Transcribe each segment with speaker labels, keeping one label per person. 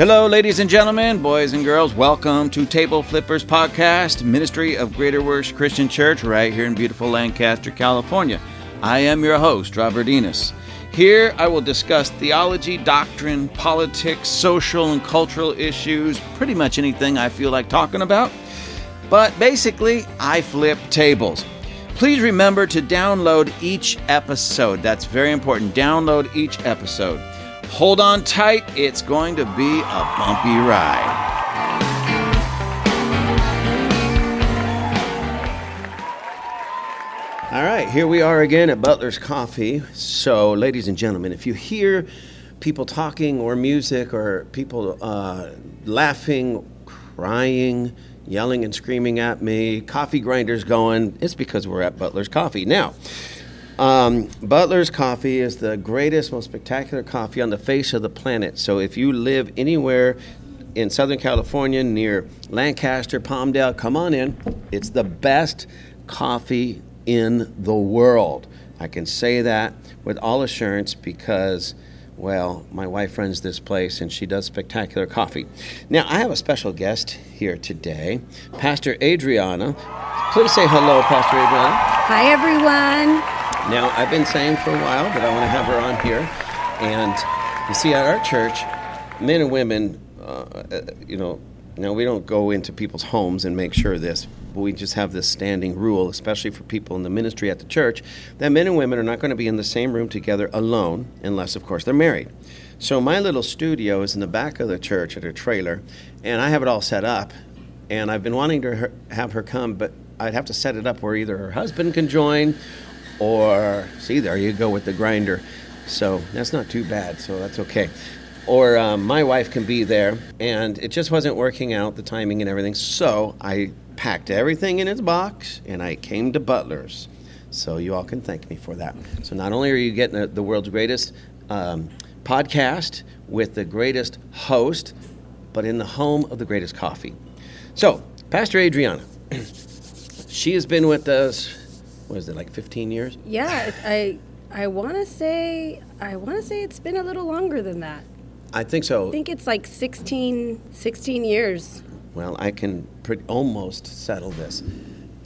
Speaker 1: Hello, ladies and gentlemen, boys and girls. Welcome to Table Flippers Podcast, Ministry of Greater Works Christian Church, right here in beautiful Lancaster, California. I am your host, Robert Enos. Here I will discuss theology, doctrine, politics, social and cultural issues, pretty much anything I feel like talking about. But basically, I flip tables. Please remember to download each episode. That's very important. Download each episode. Hold on tight, it's going to be a bumpy ride. All right, here we are again at Butler's Coffee. So, ladies and gentlemen, if you hear people talking or music or people uh, laughing, crying, yelling and screaming at me, coffee grinders going, it's because we're at Butler's Coffee. Now, um, Butler's Coffee is the greatest, most spectacular coffee on the face of the planet. So if you live anywhere in Southern California near Lancaster, Palmdale, come on in. It's the best coffee in the world. I can say that with all assurance because, well, my wife runs this place and she does spectacular coffee. Now, I have a special guest here today, Pastor Adriana. Please say hello, Pastor Adriana.
Speaker 2: Hi, everyone.
Speaker 1: Now, I've been saying for a while that I want to have her on here. And you see, at our church, men and women, uh, you know, now we don't go into people's homes and make sure this, but we just have this standing rule, especially for people in the ministry at the church, that men and women are not going to be in the same room together alone, unless, of course, they're married. So my little studio is in the back of the church at a trailer, and I have it all set up. And I've been wanting to her, have her come, but I'd have to set it up where either her husband can join or see there you go with the grinder. So that's not too bad so that's okay. Or um, my wife can be there and it just wasn't working out the timing and everything so i packed everything in its box and i came to butler's. So you all can thank me for that. So not only are you getting the, world's greatest um, podcast with the greatest host but in the home of the greatest coffee. So pastor adriana she has been with us what is it like 15 years
Speaker 2: Yeah, I I want to say I want to say it's been a little longer than that.
Speaker 1: i think so
Speaker 2: I think it's like 16 16 years.
Speaker 1: well i can pretty, almost settle this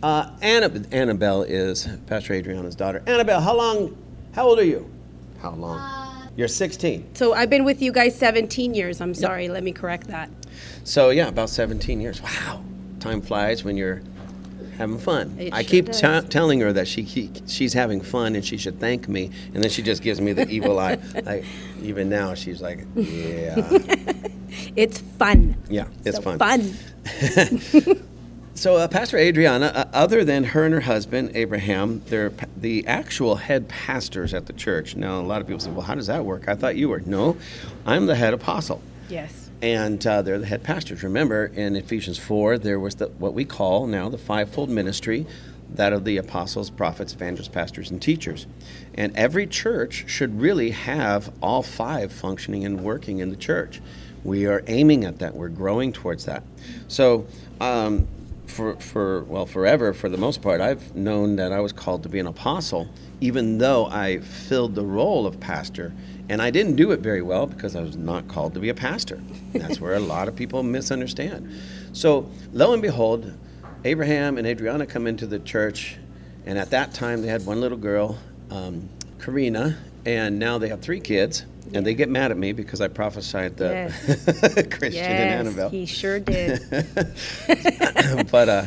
Speaker 1: uh, Annab- annabelle is pastor adriana's daughter annabelle how long how old are you how long you're 16
Speaker 2: So I've been with you guys 17 years. I'm sorry, let me correct that.
Speaker 1: so yeah about 17 years wow time flies when you're having fun
Speaker 2: It
Speaker 1: i
Speaker 2: sure
Speaker 1: keep t- telling her that she she's having fun and she should thank me and then she just gives me the evil eye like even now she's like yeah
Speaker 2: It's fun.
Speaker 1: yeah it's
Speaker 2: So
Speaker 1: fun
Speaker 2: Fun.
Speaker 1: So, uh, Pastor Adriana, uh, other than her and her husband, Abraham, they're pa- the actual head pastors at the church. Now, a lot of people say, well, how does that work? I thought you were. No, I'm the head apostle.
Speaker 2: Yes.
Speaker 1: And uh, they're the head pastors. Remember, in Ephesians 4, there was the, what we call now the fivefold ministry that of the apostles, prophets, evangelists, pastors, and teachers. And every church should really have all five functioning and working in the church. We are aiming at that, we're growing towards that. So, um, for, for well forever for the most part i've known that i was called to be an apostle even though i filled the role of pastor and i didn't do it very well because i was not called to be a pastor that's where a lot of people misunderstand so lo and behold abraham and adriana come into the church and at that time they had one little girl um, karina and now they have three kids and they get mad at me because i prophesied the christian and
Speaker 2: Yes,
Speaker 1: annabelle
Speaker 2: he sure did.
Speaker 1: but uh,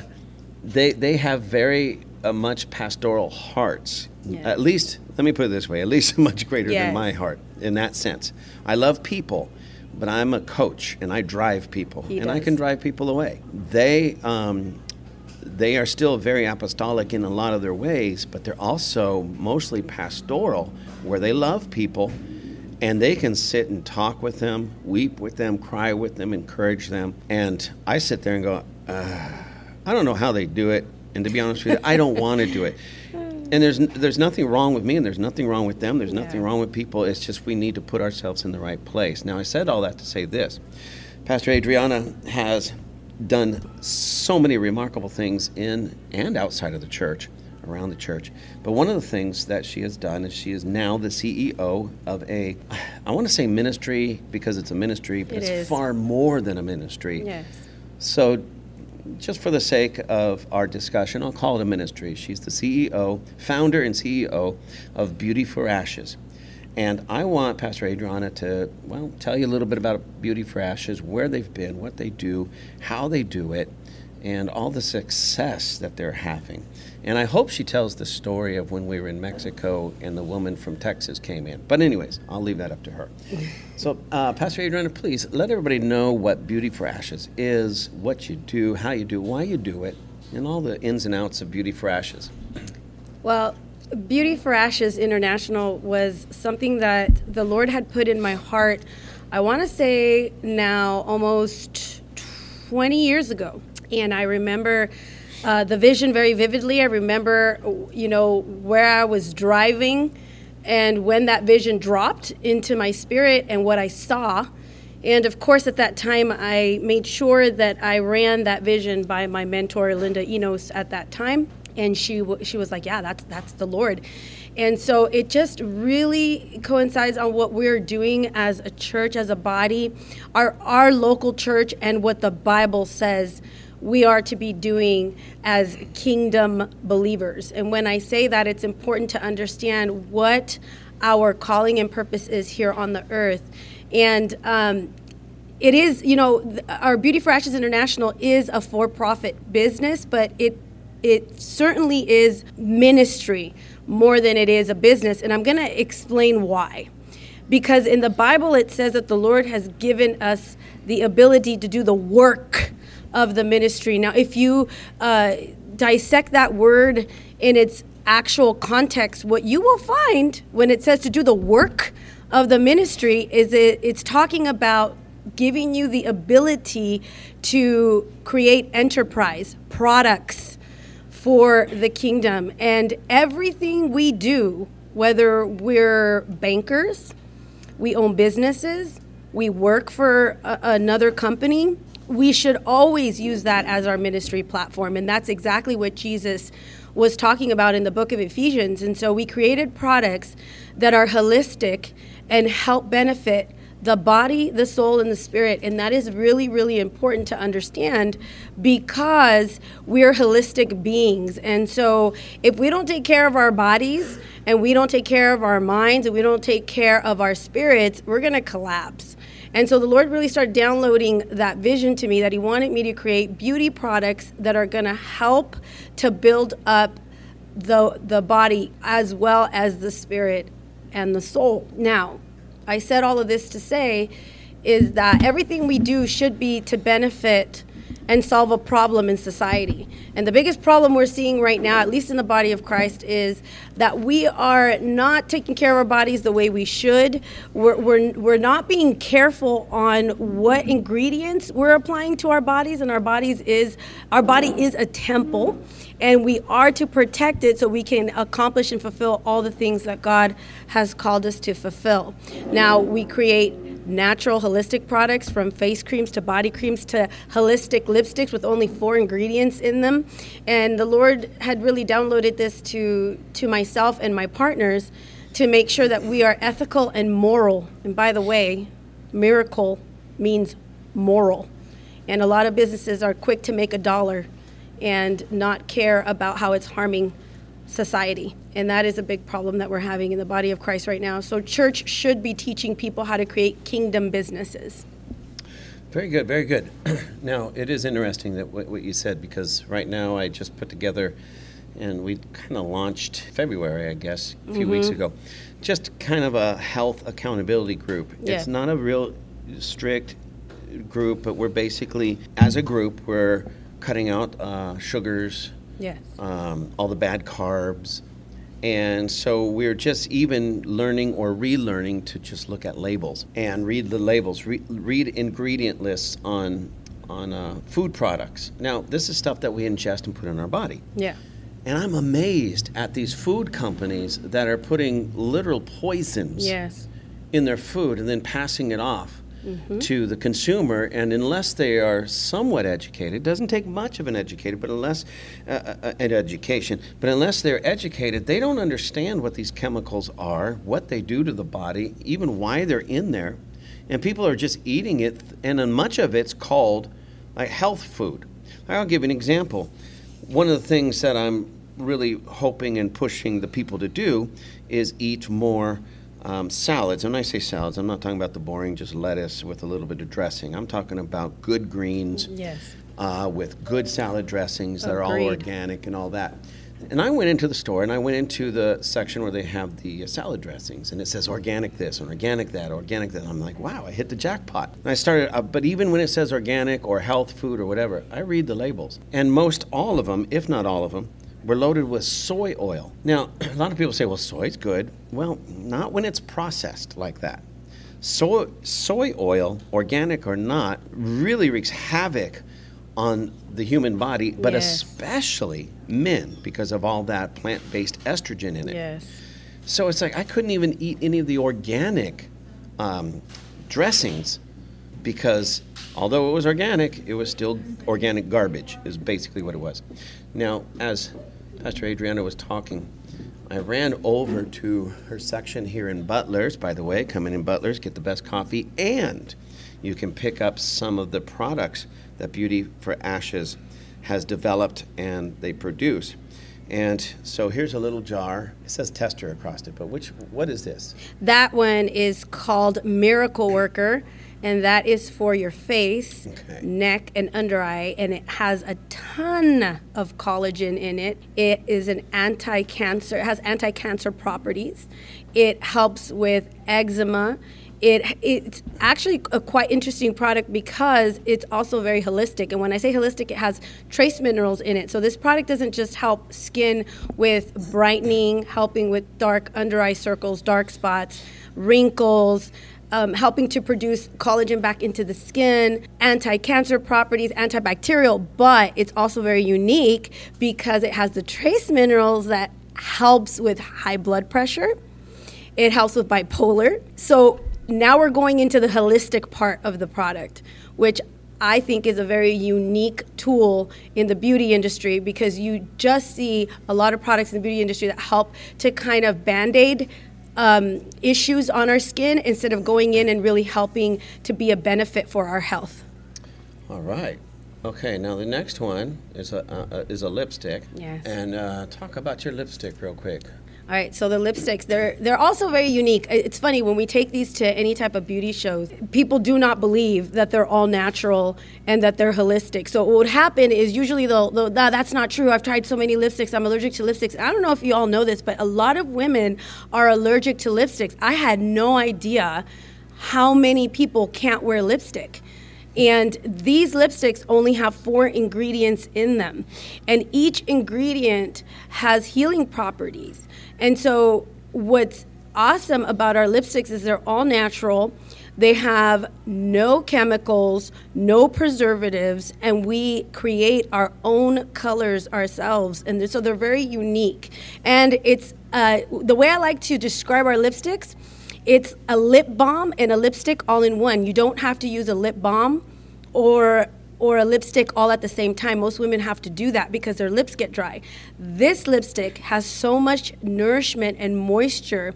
Speaker 1: they they have very uh, much pastoral hearts.
Speaker 2: Yes.
Speaker 1: At least, let me put it this way: at least much greater
Speaker 2: Yes.
Speaker 1: than my heart in that sense. I love people, but I'm a coach and I drive people,
Speaker 2: He
Speaker 1: and I can drive people away. They. Um, they are still very apostolic in a lot of their ways, but they're also mostly pastoral, where they love people and they can sit and talk with them, weep with them, cry with them, encourage them. And I sit there and go, uh, I don't know how they do it. And to be honest with you, I don't want to do it. And there's there's nothing wrong with me, and there's nothing wrong with them. There's nothing wrong with people. It's just we need to put ourselves in the right place. Now, I said all that to say this: Pastor Adriana has done so many remarkable things in and outside of the church, around the church. But one of the things that she has done is she is now the CEO of a I want to say ministry because it's a ministry, but
Speaker 2: It
Speaker 1: it's
Speaker 2: is.
Speaker 1: far more than a ministry.
Speaker 2: Yes.
Speaker 1: So, just for the sake of our discussion, I'll call it a ministry. She's the CEO, founder, and CEO of Beauty for Ashes. And I want Pastor Adriana to, well, tell you a little bit about Beauty for Ashes, where they've been, what they do, how they do it, and all the success that they're having. And I hope she tells the story of when we were in Mexico and the woman from Texas came in. But, anyways, I'll leave that up to her. So, uh, Pastor Adriana, please let everybody know what Beauty for Ashes is, what you do, how you do, why you do it, and all the ins and outs of Beauty for Ashes.
Speaker 2: Well, Beauty for Ashes International was something that the Lord had put in my heart, I want to say now almost 20 years ago. And I remember uh, the vision very vividly. I remember, you know, where I was driving and when that vision dropped into my spirit and what I saw. And of course, at that time, I made sure that I ran that vision by my mentor, Linda Enos, at that time. And she w- she was like, "Yeah, that's that's the Lord." And so it just really coincides on what we're doing as a church, as a body, our our local church, and what the Bible says we are to be doing as kingdom believers. And when I say that, it's important to understand what our calling and purpose is here on the earth. And um, it is, you know, our Beauty for Ashes International is a for-profit business, but it it certainly is ministry more than it is a business, and I'm going to explain why. Because in the Bible it says that the Lord has given us the ability to do the work of the ministry. Now, if you uh, dissect that word in its actual context, what you will find when it says to do the work of the ministry is it, it's talking about giving you the ability to create enterprise, products for the kingdom. And everything we do, whether we're bankers, we own businesses, we work for a, another company, we should always use that as our ministry platform. And that's exactly what Jesus was talking about in the book of Ephesians. And so we created products that are holistic and help benefit the body, the soul, and the spirit. And that is really, really important to understand because we're holistic beings. And so if we don't take care of our bodies and we don't take care of our minds and we don't take care of our spirits, we're going to collapse. And so the Lord really started downloading that vision to me that He wanted me to create beauty products that are going to help to build up the the body as well as the spirit and the soul. Now, I said all of this to say is that everything we do should be to benefit and solve a problem in society. And the biggest problem we're seeing right now, at least in the body of Christ, is that we are not taking care of our bodies the way we should. We're, we're, we're not being careful on what ingredients we're applying to our bodies, and our bodies is our body is a temple and we are to protect it so we can accomplish and fulfill all the things that God has called us to fulfill. Now, we create natural holistic products from face creams to body creams to holistic lipsticks with only four ingredients in them. And the lord had really downloaded this to to myself and my partners to make sure that we are ethical and moral. And by the way miracle means moral. And a lot of businesses are quick to make a dollar and not care about how it's harming society. And that is a big problem that we're having in the body of Christ right now. So, church should be teaching people how to create kingdom businesses.
Speaker 1: Very good, very good. now, it is interesting that what, what you said because right now I just put together and we kind of launched February, I guess, a few weeks ago, just kind of a health accountability group.
Speaker 2: Yeah.
Speaker 1: It's not a real strict group, but we're basically, as a group, we're cutting out uh, sugars,
Speaker 2: Yes.
Speaker 1: um, all the bad carbs. And so we're just even learning or relearning to just look at labels and read the labels, re- read ingredient lists on on uh, food products. Now, this is stuff that we ingest and put in our body.
Speaker 2: Yeah.
Speaker 1: And I'm amazed at these food companies that are putting literal poisons
Speaker 2: Yes.
Speaker 1: in their food and then passing it off to the consumer, and unless they are somewhat educated, doesn't take much of an educated, but unless uh, uh, an education, but unless they're educated, they don't understand what these chemicals are, what they do to the body, even why they're in there, and people are just eating it, and much of it's called like health food. I'll give you an example. One of the things that I'm really hoping and pushing the people to do is eat more um, salads. And when I say salads, I'm not talking about the boring just lettuce with a little bit of dressing. I'm talking about good greens
Speaker 2: Yes.
Speaker 1: uh, with good salad dressings that are all organic and all that. And I went into the store and I went into the section where they have the uh, salad dressings and it says organic this and organic that, organic that. I'm like, wow, I hit the jackpot. And I started, uh, but even when it says organic or health food or whatever, I read the labels. And most all of them, if not all of them, were loaded with soy oil. Now, a lot of people say, well, soy's good. Well, not when it's processed like that. Soy, soy oil, organic or not, really wreaks havoc on the human body, but
Speaker 2: Yes.
Speaker 1: especially men because of all that plant based estrogen in it.
Speaker 2: Yes.
Speaker 1: So it's like I couldn't even eat any of the organic um, dressings because although it was organic, it was still organic garbage, is basically what it was. Now, as Pastor Adriana was talking, I ran over to her section here in Butler's. By the way, come in in Butler's, get the best coffee, and you can pick up some of the products that Beauty for Ashes has developed and they produce. And so here's a little jar. It says tester across it, but which what is this?
Speaker 2: That one is called Miracle Worker, and that is for your face,
Speaker 1: Okay.
Speaker 2: neck, and under eye, and it has a ton of collagen in it. It is an anti-cancer. It has anti-cancer properties. It helps with eczema. It it's actually a quite interesting product because it's also very holistic. And when I say holistic, it has trace minerals in it. So this product doesn't just help skin with brightening, helping with dark under eye circles, dark spots, wrinkles. Um, helping to produce collagen back into the skin, anti-cancer properties, antibacterial, but it's also very unique because it has the trace minerals that helps with high blood pressure, it helps with bipolar. So now we're going into the holistic part of the product, which I think is a very unique tool in the beauty industry because you just see a lot of products in the beauty industry that help to kind of band aid um, issues on our skin instead of going in and really helping to be a benefit for our health.
Speaker 1: All right. Okay, now the next one is a uh, uh, is a lipstick.
Speaker 2: Yes.
Speaker 1: And uh, talk about your lipstick real quick.
Speaker 2: All right, so the lipsticks, they're they're also very unique. It's funny when we take these to any type of beauty shows, people do not believe that they're all natural and that they're holistic. So what would happen is usually they'll, they'll "Nah, that's not true. I've tried so many lipsticks. I'm allergic to lipsticks. I don't know if you all know this, but a lot of women are allergic to lipsticks. I had no idea how many people can't wear lipstick. And these lipsticks only have four ingredients in them. And each ingredient has healing properties. And so, what's awesome about our lipsticks is they're all natural. They have no chemicals, no preservatives, and we create our own colors ourselves. And so they're very unique. And it's uh, the way I like to describe our lipsticks it's a lip balm and a lipstick all in one. You don't have to use a lip balm or or a lipstick all at the same time. Most women have to do that because their lips get dry. This lipstick has so much nourishment and moisture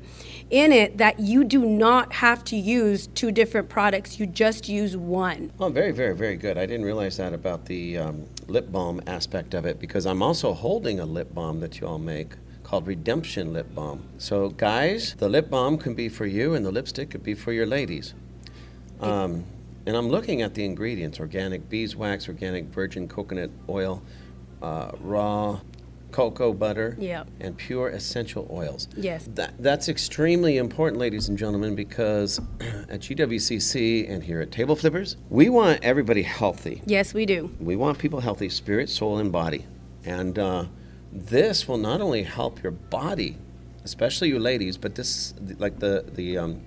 Speaker 2: in it that you do not have to use two different products. You just use one.
Speaker 1: Oh, very, very, very good. I didn't realize that about the um, lip balm aspect of it because I'm also holding a lip balm that you all make called Redemption Lip Balm. So, guys, the lip balm can be for you, and the lipstick could be for your ladies. Um, and I'm looking at the ingredients: organic beeswax, organic virgin coconut oil, uh, raw cocoa butter,
Speaker 2: Yep.
Speaker 1: and pure essential oils.
Speaker 2: Yes.
Speaker 1: That, that's extremely important, ladies and gentlemen, because at GWCC and here at Table Flippers, we want everybody healthy.
Speaker 2: Yes, we do.
Speaker 1: We want people healthy, spirit, soul, and body. And uh, this will not only help your body, especially you ladies, but this, like the the um,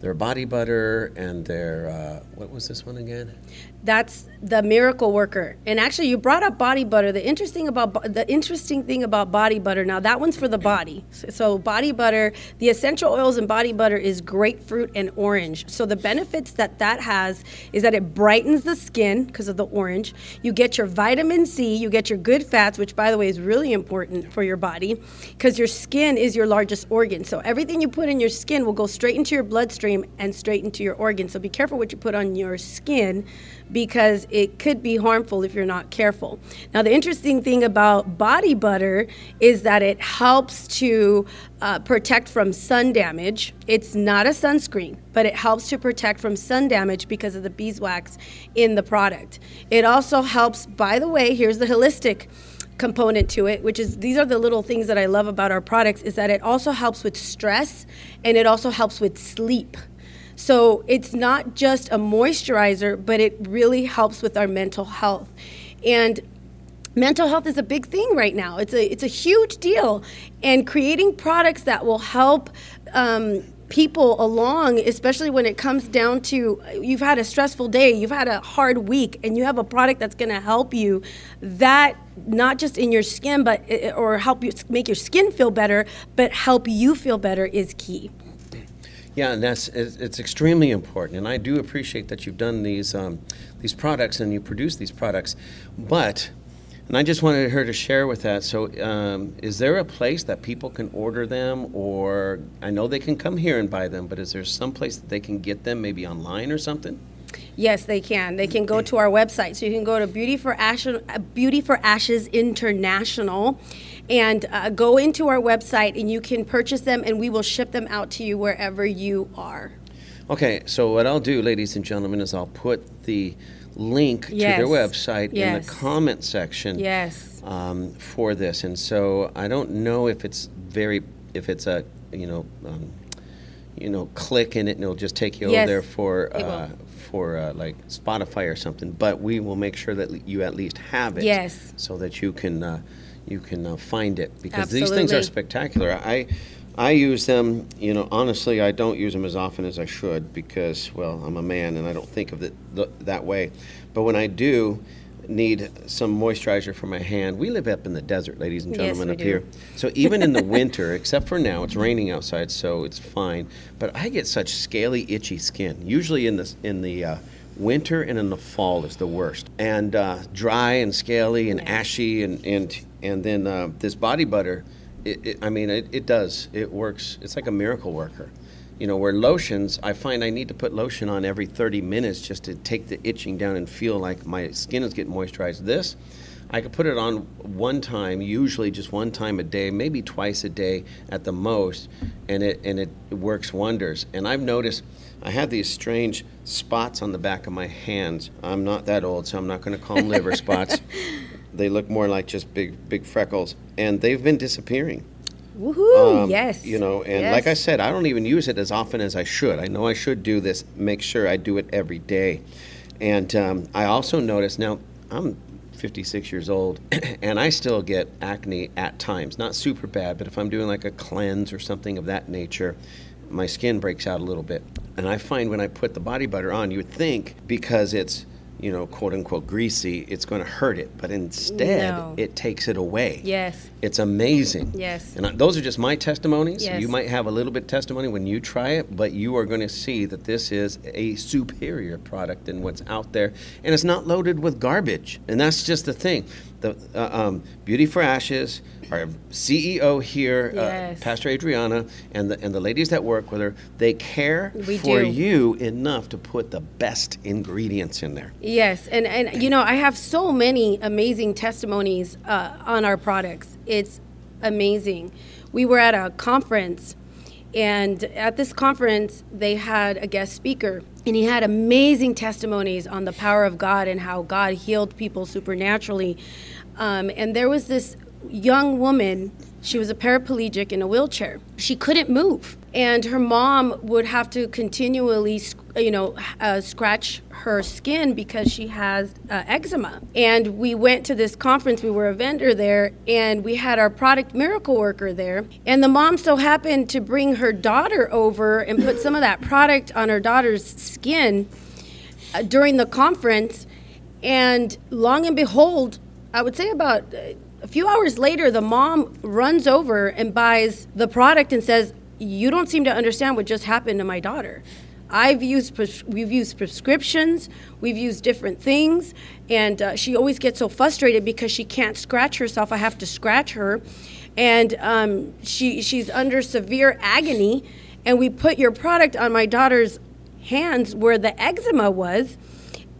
Speaker 1: their body butter and their uh, what was this one again?
Speaker 2: That's the miracle worker. And actually, you brought up body butter. The interesting about the interesting thing about body butter. Now, that one's for the body. So, body butter, the essential oils in body butter is grapefruit and orange. So the benefits that that has is that it brightens the skin because of the orange. You get your vitamin C. You get your good fats, which by the way is really important for your body because your skin is your largest organ. So everything you put in your skin will go straight into your bloodstream and straight into your organ. So be careful what you put on your skin because it could be harmful if you're not careful. Now, the interesting thing about body butter is that it helps to uh, protect from sun damage. It's not a sunscreen, but it helps to protect from sun damage because of the beeswax in the product. It also helps, by the way, here's the holistic component to it which is these are the little things that i love about our products is that it also helps with stress and it also helps with sleep so it's not just a moisturizer, but it really helps with our mental health. And mental health is a big thing right now. It's a it's a huge deal, and creating products that will help. Um, people along, especially when it comes down to you've had a stressful day, you've had a hard week, and you have a product that's going to help you. That not just in your skin, but or help you make your skin feel better, but help you feel better is key.
Speaker 1: Yeah, and that's it's, extremely important, and I do appreciate that you've done these um, these products and you produce these products, but. And I just wanted her to share with that. So, um, is there a place that people can order them, or I know they can come here and buy them, but is there some place that they can get them, maybe online or something?
Speaker 2: Yes, they can. They can go to our website. So you can go to Beauty for Ashes, Beauty for Ashes International, and uh, go into our website and you can purchase them and we will ship them out to you wherever you are.
Speaker 1: Okay, so what I'll do, ladies and gentlemen, is I'll put the link
Speaker 2: yes.
Speaker 1: to their website
Speaker 2: yes.
Speaker 1: in the comment section
Speaker 2: yes.
Speaker 1: Um, for this. And so I don't know if it's very, if it's a, you know, um, you know, click in it and it'll just take you
Speaker 2: yes,
Speaker 1: over there for uh, for uh, like Spotify or something. But we will make sure that you at least have it,
Speaker 2: yes,
Speaker 1: so that you can uh, you can uh, find it because
Speaker 2: Absolutely.
Speaker 1: these things are spectacular. I I use them. You know, honestly, I don't use them as often as I should because, well, I'm a man and I don't think of it th- that way. But when I do need some moisturizer for my hand, we live up in the desert, ladies and gentlemen,
Speaker 2: yes,
Speaker 1: up
Speaker 2: do.
Speaker 1: here. So even in the winter, except for now, it's raining outside, so it's fine. But I get such scaly, itchy skin. Usually in the in the uh, winter and in the fall is the worst, and uh, dry and scaly and
Speaker 2: Yeah.
Speaker 1: ashy, and and and then uh, this body butter. It, it, I mean, it, it does. It works. It's like a miracle worker. You know, where lotions, I find I need to put lotion on every 30 minutes just to take the itching down and feel like my skin is getting moisturized. This, I could put it on one time, usually just one time a day, maybe twice a day at the most, and it and it works wonders. And I've noticed I have these strange spots on the back of my hands. I'm not that old, so I'm not going to call them liver spots. They look more like just big big freckles, and they've been disappearing.
Speaker 2: Woohoo!
Speaker 1: Um,
Speaker 2: yes.
Speaker 1: You know, and
Speaker 2: Yes.
Speaker 1: like I said, I don't even use it as often as I should. I know I should do this, make sure I do it every day. And um, I also notice now, I'm 56 years old, and I still get acne at times. Not super bad, but if I'm doing like a cleanse or something of that nature, my skin breaks out a little bit. And I find when I put the body butter on, you would think because it's you know, quote unquote greasy, it's going to hurt it. But instead,
Speaker 2: No.
Speaker 1: it takes it away.
Speaker 2: Yes.
Speaker 1: It's amazing.
Speaker 2: Yes.
Speaker 1: And those are just my testimonies.
Speaker 2: Yes.
Speaker 1: You might have a little bit testimony when you try it, but you are going to see that this is a superior product than what's out there, and it's not loaded with garbage. And that's just the thing. The uh, um, Beauty for Ashes, our CEO here,
Speaker 2: Yes.
Speaker 1: uh, Pastor Adriana, and the and the ladies that work with her, they care
Speaker 2: We
Speaker 1: for
Speaker 2: do.
Speaker 1: you enough to put the best ingredients in there.
Speaker 2: Yes, and and you know I have so many amazing testimonies uh, on our products. It's amazing. We were at a conference, and at this conference they had a guest speaker, and he had amazing testimonies on the power of God and how God healed people supernaturally. Um, and there was this young woman. She was a paraplegic in a wheelchair. She couldn't move. And her mom would have to continually, you know, uh, scratch her skin because she has uh, eczema. And we went to this conference. We were a vendor there, and we had our product miracle worker there. And the mom so happened to bring her daughter over and put some of that product on her daughter's skin uh, during the conference. And long and behold, I would say about uh, a few hours later, the mom runs over and buys the product and says, You don't seem to understand what just happened to my daughter. I've used pres- we've used prescriptions, we've used different things, and uh, she always gets so frustrated because she can't scratch herself. I have to scratch her, and um, she she's under severe agony. And we put your product on my daughter's hands where the eczema was,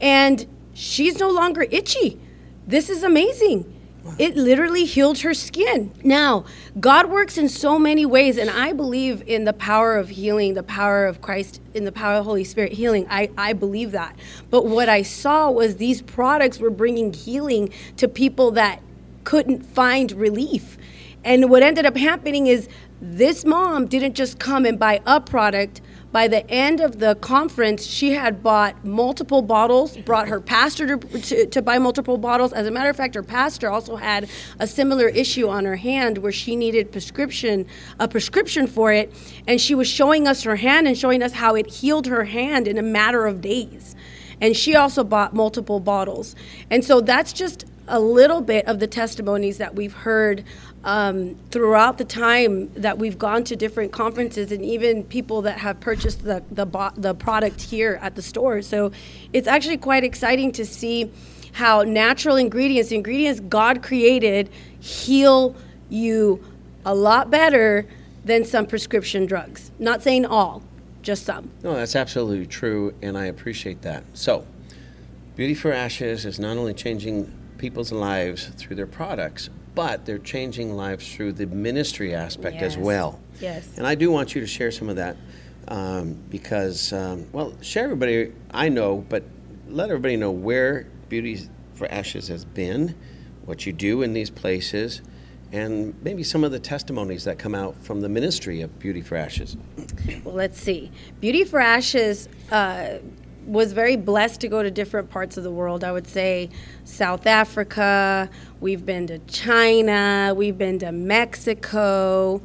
Speaker 2: and she's no longer itchy. This is amazing. It literally healed her skin. Now, God works in so many ways, and I believe in the power of healing, the power of Christ, in the power of the Holy Spirit healing. I, I believe that. But what I saw was these products were bringing healing to people that couldn't find relief. And what ended up happening is this mom didn't just come and buy a product by the end of the conference, she had bought multiple bottles, brought her pastor to, to, to, buy multiple bottles. As a matter of fact, her pastor also had a similar issue on her hand where she needed prescription, a prescription for it. And she was showing us her hand and showing us how it healed her hand in a matter of days. And she also bought multiple bottles. And so that's just a little bit of the testimonies that we've heard um, throughout the time that we've gone to different conferences and even people that have purchased the, the, bo- the product here at the store. So it's actually quite exciting to see how natural ingredients, ingredients God created, heal you a lot better than some prescription drugs. Not saying all, just some.
Speaker 1: No, that's absolutely true, and I appreciate that. So, Beauty for Ashes is not only changing people's lives through their products, but they're changing lives through the ministry aspect yes. as well.
Speaker 2: Yes.
Speaker 1: And I do want you to share some of that um, because, um, well, share everybody I know, but let everybody know where Beauty for Ashes has been, what you do in these places, and maybe some of the testimonies that come out from the ministry of Beauty for Ashes.
Speaker 2: Well, let's see. Beauty for Ashes. Uh, was very blessed to go to different parts of the world. I would say South Africa, we've been to China, we've been to Mexico,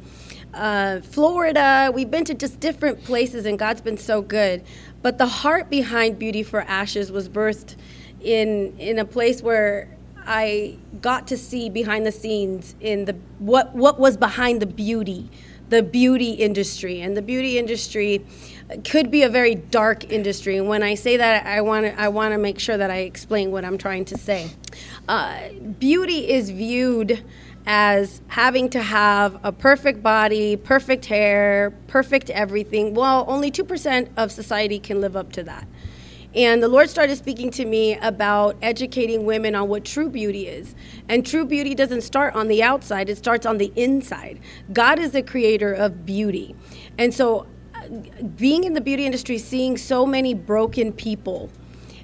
Speaker 2: uh, Florida. We've been to just different places, and God's been so good. But the heart behind Beauty for Ashes was birthed in in a place where I got to see behind the scenes in the what what was behind the beauty, the beauty industry, and the beauty industry could be a very dark industry. And when I say that, I want to I want to make sure that I explain what I'm trying to say. Uh, beauty is viewed as having to have a perfect body, perfect hair, perfect everything. Well, only 2% of society can live up to that. And the Lord started speaking to me about educating women on what true beauty is. And true beauty doesn't start on the outside, it starts on the inside. God is the creator of beauty. And so being in the beauty industry, seeing so many broken people,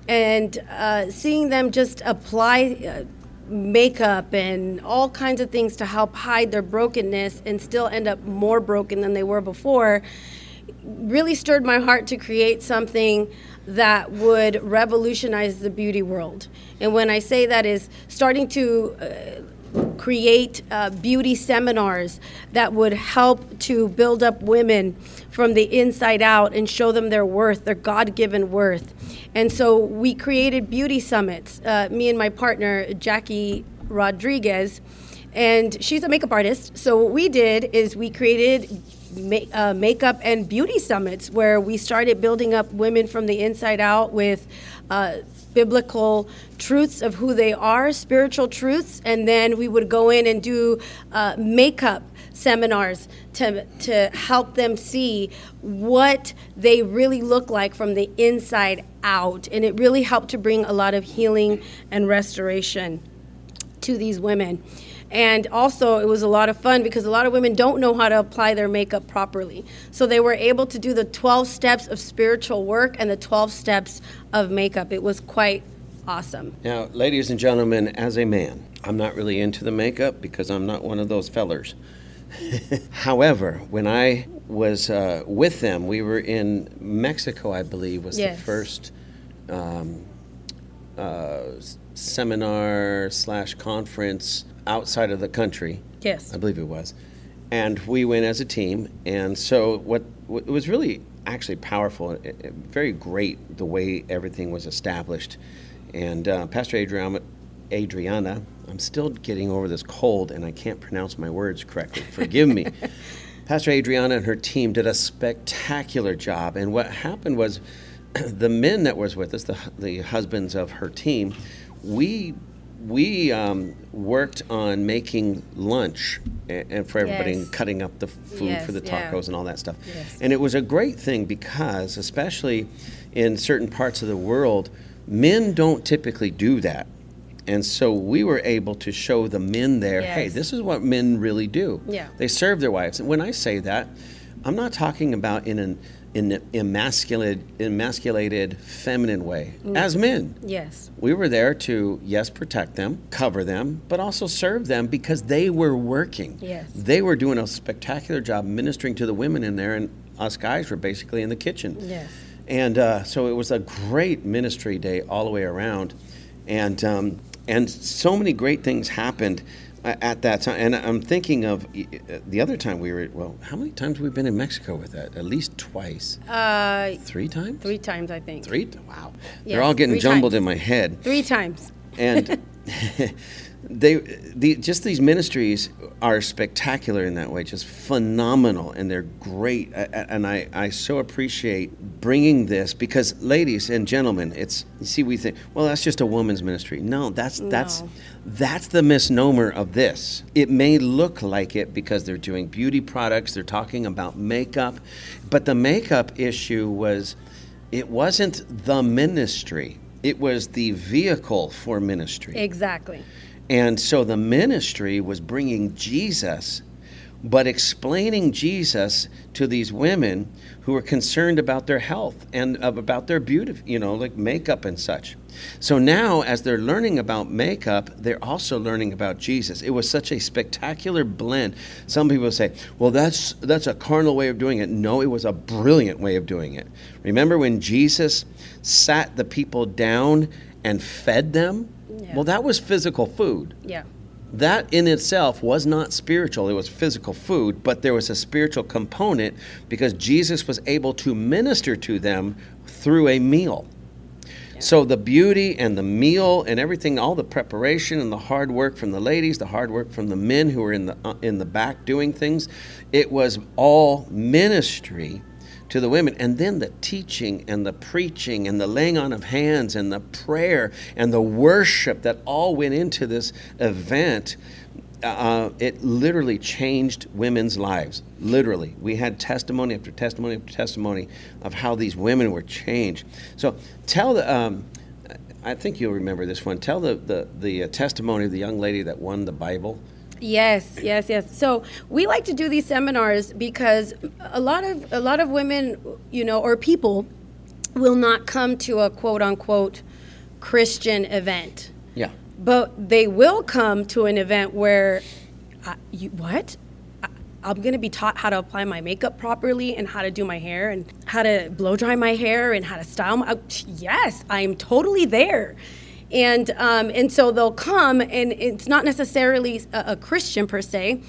Speaker 2: and uh, seeing them just apply uh, makeup and all kinds of things to help hide their brokenness and still end up more broken than they were before, really stirred my heart to create something that would revolutionize the beauty world. And when I say that is starting to uh, create uh, beauty seminars that would help to build up women from the inside out and show them their worth, their God given worth. And so we created beauty summits, uh, me and my partner, Jackie Rodriguez, and she's a makeup artist. So what we did is we created uh, makeup and beauty summits where we started building up women from the inside out with uh, biblical truths of who they are, spiritual truths, and then we would go in and do uh, makeup seminars to, to help them see what they really look like from the inside out. And it really helped to bring a lot of healing and restoration to these women. And also, it was a lot of fun because a lot of women don't know how to apply their makeup properly. So they were able to do the 12 steps of spiritual work and the 12 steps of makeup. It was quite awesome.
Speaker 1: Now, ladies and gentlemen, as a man, I'm not really into the makeup because I'm not one of those fellers. However, when I was uh, with them. We were in Mexico, I believe, was
Speaker 2: Yes.
Speaker 1: the first um, uh, seminar slash conference outside of the country.
Speaker 2: Yes.
Speaker 1: I believe it was. And we went as a team. And so what, what it was really actually powerful, it, it- very great the way everything was established. And uh, Pastor Adriana, Adriana, I'm still getting over this cold and I can't pronounce my words correctly. Forgive me. Pastor Adriana and her team did a spectacular job. And what happened was the men that was with us, the, the husbands of her team, we we um, worked on making lunch and, and for everybody
Speaker 2: Yes.
Speaker 1: and cutting up the food
Speaker 2: Yes,
Speaker 1: for the
Speaker 2: yeah.
Speaker 1: tacos and all that stuff.
Speaker 2: Yes.
Speaker 1: And it was a great thing because, especially in certain parts of the world, men don't typically do that. And so we were able to show the men there, hey, this is what men really do.
Speaker 2: Yeah.
Speaker 1: They serve their wives. And when I say that, I'm not talking about in an in an emasculated, emasculated feminine way.
Speaker 2: Mm.
Speaker 1: As men,
Speaker 2: Yes.
Speaker 1: we were there to, yes, protect them, cover them, but also serve them because they were working.
Speaker 2: Yes.
Speaker 1: They were doing a spectacular job ministering to the women in there, and us guys were basically in the kitchen.
Speaker 2: Yes.
Speaker 1: And uh, so it was a great ministry day all the way around. And, um, and so many great things happened at that time. And I'm thinking of uh, the other time we were, well, how many times we've we been in Mexico with that? At least twice.
Speaker 2: Uh,
Speaker 1: Three times?
Speaker 2: three times, I think.
Speaker 1: Three? Wow.
Speaker 2: Yes,
Speaker 1: They're all getting jumbled
Speaker 2: times.
Speaker 1: in my head
Speaker 2: Three times.
Speaker 1: and they the, just these ministries are spectacular in that way just phenomenal and they're great and I, I so appreciate bringing this because ladies and gentlemen it's you see we think well that's just a woman's ministry no that's that's
Speaker 2: No.
Speaker 1: that's the misnomer of this it may look like it because they're doing beauty products they're talking about makeup but the makeup issue was it wasn't the ministry it was the vehicle for ministry
Speaker 2: Exactly.
Speaker 1: And so the ministry was bringing Jesus, but explaining Jesus to these women who were concerned about their health and about their beauty, you know, like makeup and such. So now, as they're learning about makeup, they're also learning about Jesus. It was such a spectacular blend. Some people say, "Well, that's that's a carnal way of doing it." No, it was a brilliant way of doing it. Remember when Jesus sat the people down and fed them?
Speaker 2: Yeah.
Speaker 1: Well, that was physical food.
Speaker 2: Yeah.
Speaker 1: That in itself was not spiritual, it was physical food, but there was a spiritual component because Jesus was able to minister to them through a meal. So the beauty and the meal and everything, all the preparation and the hard work from the ladies, the hard work from the men who were in the uh, in the back doing things, it was all ministry to the women and then the teaching and the preaching and the laying on of hands and the prayer and the worship that all went into this event uh, it literally changed women's lives. Literally, we had testimony after testimony after testimony of how these women were changed. So, tell the. Um, I think you'll remember this one. Tell the, the, the uh, testimony of the young lady that won the Bible.
Speaker 2: Yes, yes, yes. So we like to do these seminars because a lot of a lot of women, you know, or people will not come to a quote unquote Christian event.
Speaker 1: Yeah.
Speaker 2: But they will come to an event where, uh, you what? I- I'm going to be taught how to apply my makeup properly and how to do my hair and how to blow dry my hair and how to style my. Yes, I'm totally there. And, um, and so they'll come, and it's not necessarily a, a Christian per se,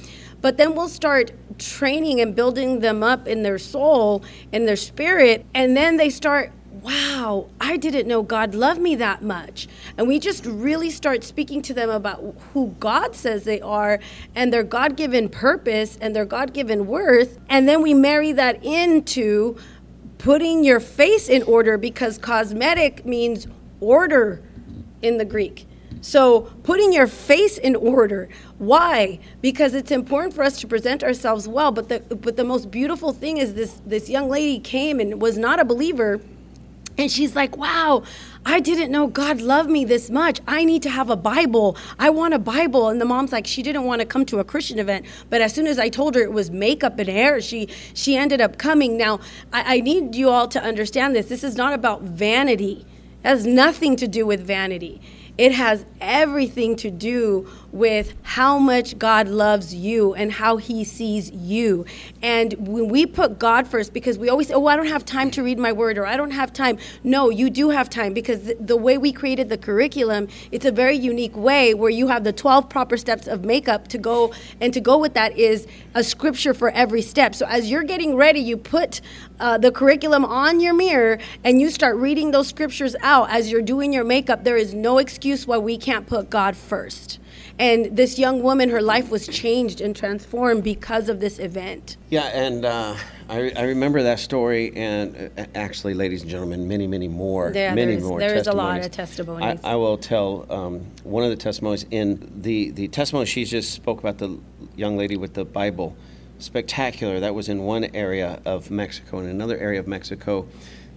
Speaker 2: but then we'll start training and building them up in their soul, in their spirit, and then they start wow, I didn't know God loved me that much. And we just really start speaking to them about who God says they are and their God given purpose and their God given worth. And then we marry that into putting your face in order because cosmetic means order in the Greek. So, putting your face in order. Why? Because it's important for us to present ourselves well. But the but the most beautiful thing is this this young lady came and was not a believer, and she's like, "Wow, I didn't know God loved me this much. I need to have a Bible. I want a Bible." And the mom's like, she didn't want to come to a Christian event, but as soon as I told her it was makeup and hair, she she ended up coming. Now, I, I need you all to understand this. This is not about vanity. It has nothing to do with vanity. It has everything to do with how much God loves you and how He sees you. And when we put God first, because we always oh, I don't have time to read my word or I don't have time. No, you do have time because the way we created the curriculum, it's a very unique way where you have the 12 proper steps of makeup to go, and to go with that is a scripture for every step. So as you're getting ready, you put uh, the curriculum on your mirror and you start reading those scriptures out as you're doing your makeup. There is no excuse why we can't put God first. And this young woman, her life was changed and transformed because of this event.
Speaker 1: Yeah, and uh, I, I remember that story, and uh, actually, ladies and gentlemen, many, many more,
Speaker 2: Yeah,
Speaker 1: many more.
Speaker 2: there's a lot of testimonies.
Speaker 1: I, I will tell um, one of the testimonies in the the testimony she just spoke about the young lady with the Bible, spectacular. That was in one area of Mexico. In another area of Mexico,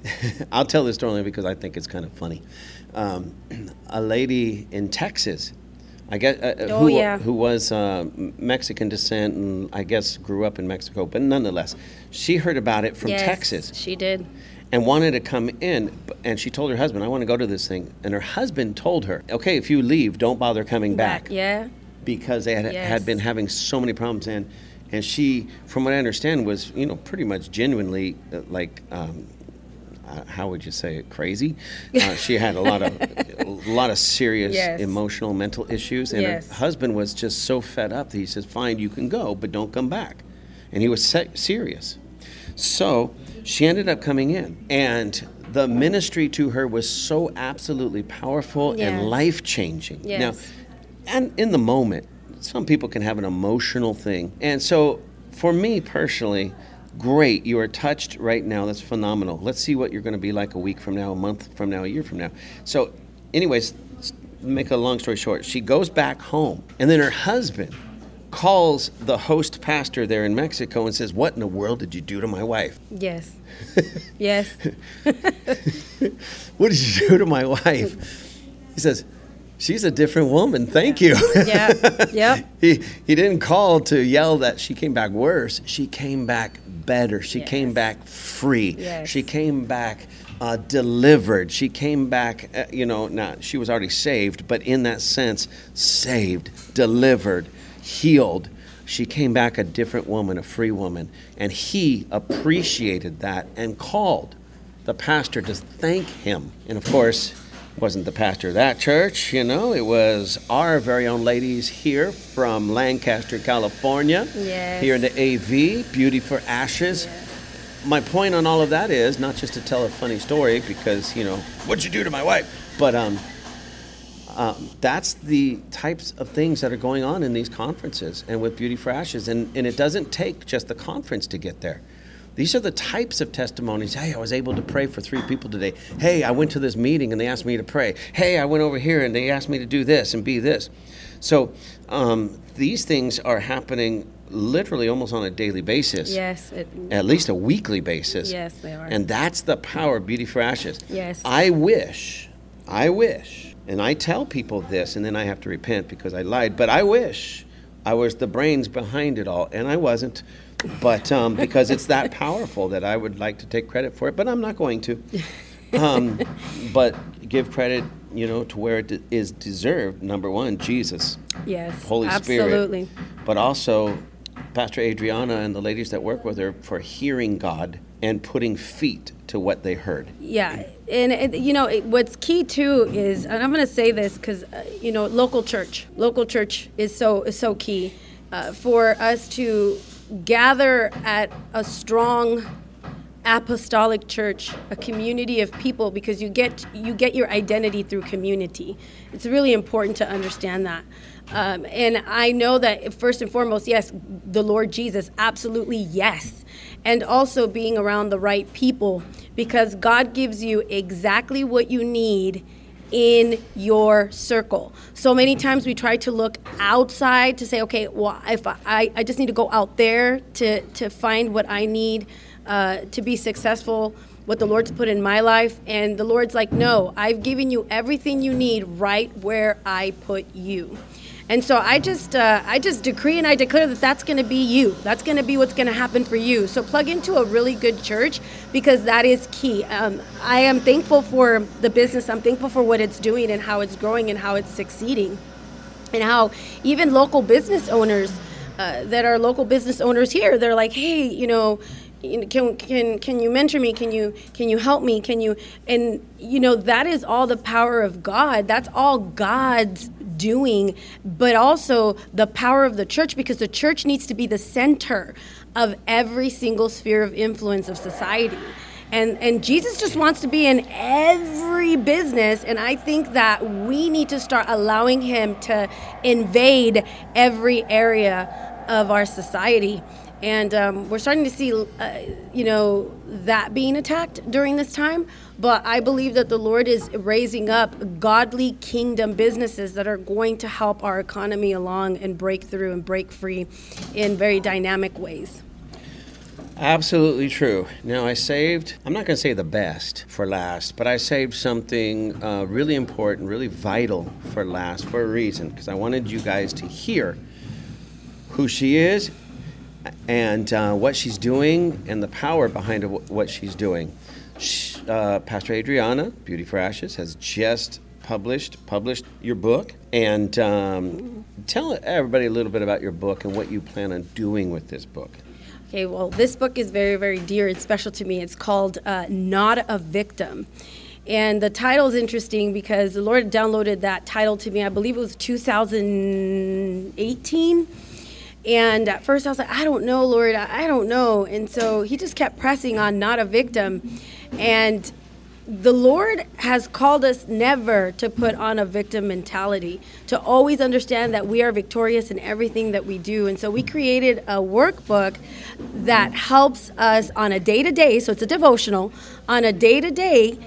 Speaker 1: I'll tell this story only because I think it's kind of funny. Um, a lady in Texas. I guess uh, uh,
Speaker 2: Oh,
Speaker 1: who,
Speaker 2: yeah.
Speaker 1: who was uh, Mexican descent and I guess grew up in Mexico, but nonetheless, she heard about it from
Speaker 2: Yes,
Speaker 1: Texas
Speaker 2: She did.
Speaker 1: and wanted to come in. And she told her husband, I want to go to this thing. And her husband told her, okay, if you leave, don't bother coming back.
Speaker 2: Yeah.
Speaker 1: Because they had,
Speaker 2: Yes.
Speaker 1: had been having so many problems. And, and she, from what I understand, was, you know, pretty much genuinely uh, like, um, uh, how would you say it, crazy? Uh, she had a lot of, a lot of serious
Speaker 2: Yes.
Speaker 1: emotional, mental issues. And
Speaker 2: Yes.
Speaker 1: her husband was just so fed up that he says, fine, you can go, but don't come back. And he was se- serious. So she ended up coming in, and the ministry to her was so absolutely powerful
Speaker 2: Yes.
Speaker 1: and life changing. Now, and in the moment, some people can have an emotional thing. And so for me personally, great. You are touched right now. That's phenomenal. Let's see what you're going to be like a week from now, a month from now, a year from now. So, anyways, make a long story short, she goes back home, and then her husband calls the host pastor there in Mexico and says, What in the world did you do to my wife?
Speaker 2: Yes. yes.
Speaker 1: What did you do to my wife? He says, She's a different woman. Thank you.
Speaker 2: Yeah. Yep.
Speaker 1: he, he didn't call to yell that she came back worse. She came back better. She came back free.
Speaker 2: Yes.
Speaker 1: She came back uh, delivered. She came back, uh, you know, now she was already saved, but in that sense, saved, delivered, healed. She came back a different woman, a free woman. And he appreciated that and called the pastor to thank him. And of course, wasn't the pastor of that church, you know, it was our very own ladies here from Lancaster, California.
Speaker 2: Yes.
Speaker 1: Here in the AV, Beauty for Ashes. My point on all of that is not just to tell a funny story because, you know, what'd you do to my wife? But um, um, that's the types of things that are going on in these conferences and with Beauty for Ashes. And, and it doesn't take just the conference to get there. These are the types of testimonies. Hey, I was able to pray for three people today. Hey, I went to this meeting and they asked me to pray. Hey, I went over here and they asked me to do this and be this. So um, these things are happening literally almost on a daily basis.
Speaker 2: Yes. It,
Speaker 1: At least a weekly basis.
Speaker 2: Yes, they are.
Speaker 1: And that's the power of Beauty for Ashes.
Speaker 2: Yes.
Speaker 1: I wish, I wish, and I tell people this, and then I have to repent because I lied, but I wish I was the brains behind it all, and I wasn't. But um, because it's that powerful that I would like to take credit for it, but I'm not going to. Um, but give credit, you know, to where it de- is deserved. Number one, Jesus.
Speaker 2: yes.
Speaker 1: Holy
Speaker 2: absolutely.
Speaker 1: Spirit, but also Pastor Adriana and the ladies that work with her for hearing God and putting feet to what they heard.
Speaker 2: Yeah, and, and you know it, what's key too is, and I'm going to say this because uh, you know local church, local church is so is so key uh, for us to gather at a strong apostolic church a community of people because you get you get your identity through community. It's really important to understand that. Um, and i know that first and foremost yes the lord jesus absolutely yes. And also being around the right people because god gives you exactly what you need in your circle. So many times we try to look outside to say, okay, well, if I, I just need to go out there to, to find what I need uh, to be successful, what the Lord's put in my life. And the Lord's like, no, I've given you everything you need right where I put you. And so I just uh, I just decree and I declare that that's going to be you. That's going to be what's going to happen for you. So plug into a really good church because that is key. Um, I am thankful for the business. I'm thankful for what it's doing and how it's growing and how it's succeeding. and how even local business owners uh, that are local business owners here, they're like, hey, you know, can can can you mentor me? Can you can you help me? Can you and you know that is all the power of god. That's all god's doing but also the power of the church because the church needs to be the center of every single sphere of influence of society. And and Jesus just wants to be in every business and I think that we need to start allowing him to invade every area of our society and um, we're starting to see uh, you know that being attacked during this time but i believe that the lord is raising up godly kingdom businesses that are going to help our economy along and break through and break free in very dynamic ways
Speaker 1: Absolutely true. Now, I saved, I'm not going to say the best for last, but I saved something uh, really important, really vital for last for a reason, because I wanted you guys to hear who she is and uh, what she's doing and the power behind what she's doing. She, uh, Pastor Adriana, Beauty for Ashes, has just published published your book, and um, tell everybody a little bit about your book and what you plan on doing with this book.
Speaker 2: Okay, well, this book is very, very dear and special to me. It's called uh, Not a Victim. And the title is interesting because the Lord downloaded that title to me, I believe it was 2018 and at first I was like, I don't know, Lord, I don't know. And so he just kept pressing on not a victim. And the Lord has called us never to put on a victim mentality, to always understand that we are victorious in everything that we do. And so we created a workbook that helps us on a day to day, so it's a devotional, on a day to day,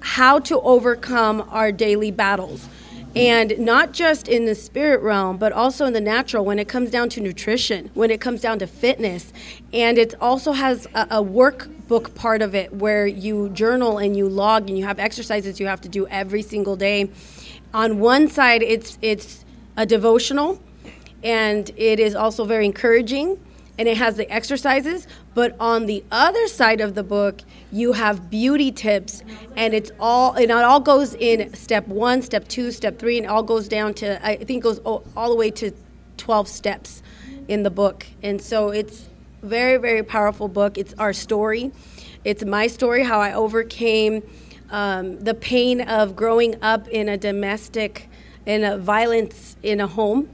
Speaker 2: how to overcome our daily battles and not just in the spirit realm but also in the natural when it comes down to nutrition when it comes down to fitness and it also has a, a workbook part of it where you journal and you log and you have exercises you have to do every single day on one side it's it's a devotional and it is also very encouraging and it has the exercises. But on the other side of the book, you have beauty tips, and it's all and it all goes in step one, step two, step three, and all goes down to I think goes all, all the way to twelve steps in the book. And so it's very very powerful book. It's our story. It's my story how I overcame um, the pain of growing up in a domestic in a violence in a home,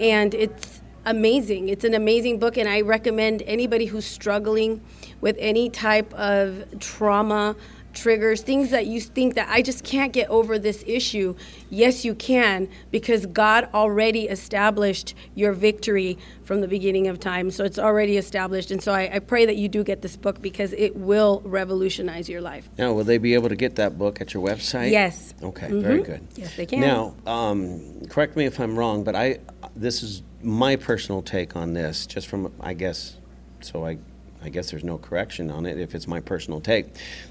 Speaker 2: and it's amazing. It's an amazing book, and I recommend anybody who's struggling with any type of trauma, triggers, things that you think that I just can't get over this issue. Yes, you can, because God already established your victory from the beginning of time. So it's already established. And so I, I pray that you do get this book because it will revolutionize your life.
Speaker 1: Now, will they be able to get that book at your website?
Speaker 2: Yes.
Speaker 1: Okay, mm-hmm. very good.
Speaker 2: Yes, they can.
Speaker 1: Now, um, correct me if I'm wrong, but I this is my personal take on this, just from I guess. So I, I guess there's no correction on it if it's my personal take.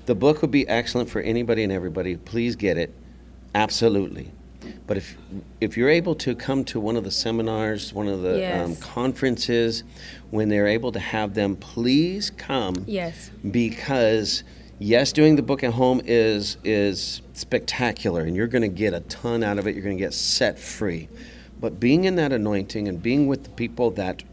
Speaker 1: The book would be excellent for anybody and everybody. Please get it, absolutely. But if if you're able to come to one of the seminars, one of the um, yes. um, conferences, when they're able to have them, please come.
Speaker 2: Yes.
Speaker 1: Because yes, doing the book at home is is spectacular, and you're going to get a ton out of it. You're going to get set free. But being in that anointing and being with the people that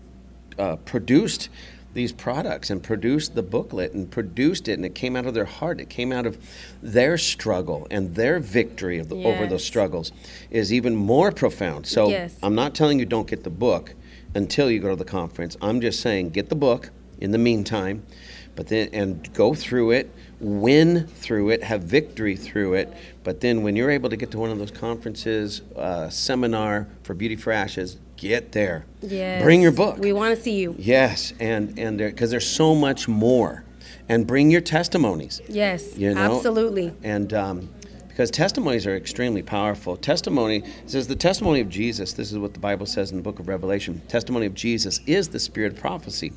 Speaker 1: uh, produced these products and produced the booklet and produced it and it came out of their heart it came out of their struggle and their victory the, yes. over those struggles is even more profound so yes. i'm not telling you don't get the book until you go to the conference i'm just saying get the book in the meantime but then and go through it win through it, have victory through it. But then when you're able to get to one of those conferences, uh, seminar for Beauty for Ashes, get there.
Speaker 2: Yes.
Speaker 1: Bring your book.
Speaker 2: We want to see you.
Speaker 1: Yes, and and because there's so much more, and bring your testimonies.
Speaker 2: Yes, you know? absolutely.
Speaker 1: And um, because testimonies are extremely powerful. Testimony says the testimony of Jesus, this is what the Bible says in the book of Revelation. Testimony of Jesus is the spirit of prophecy.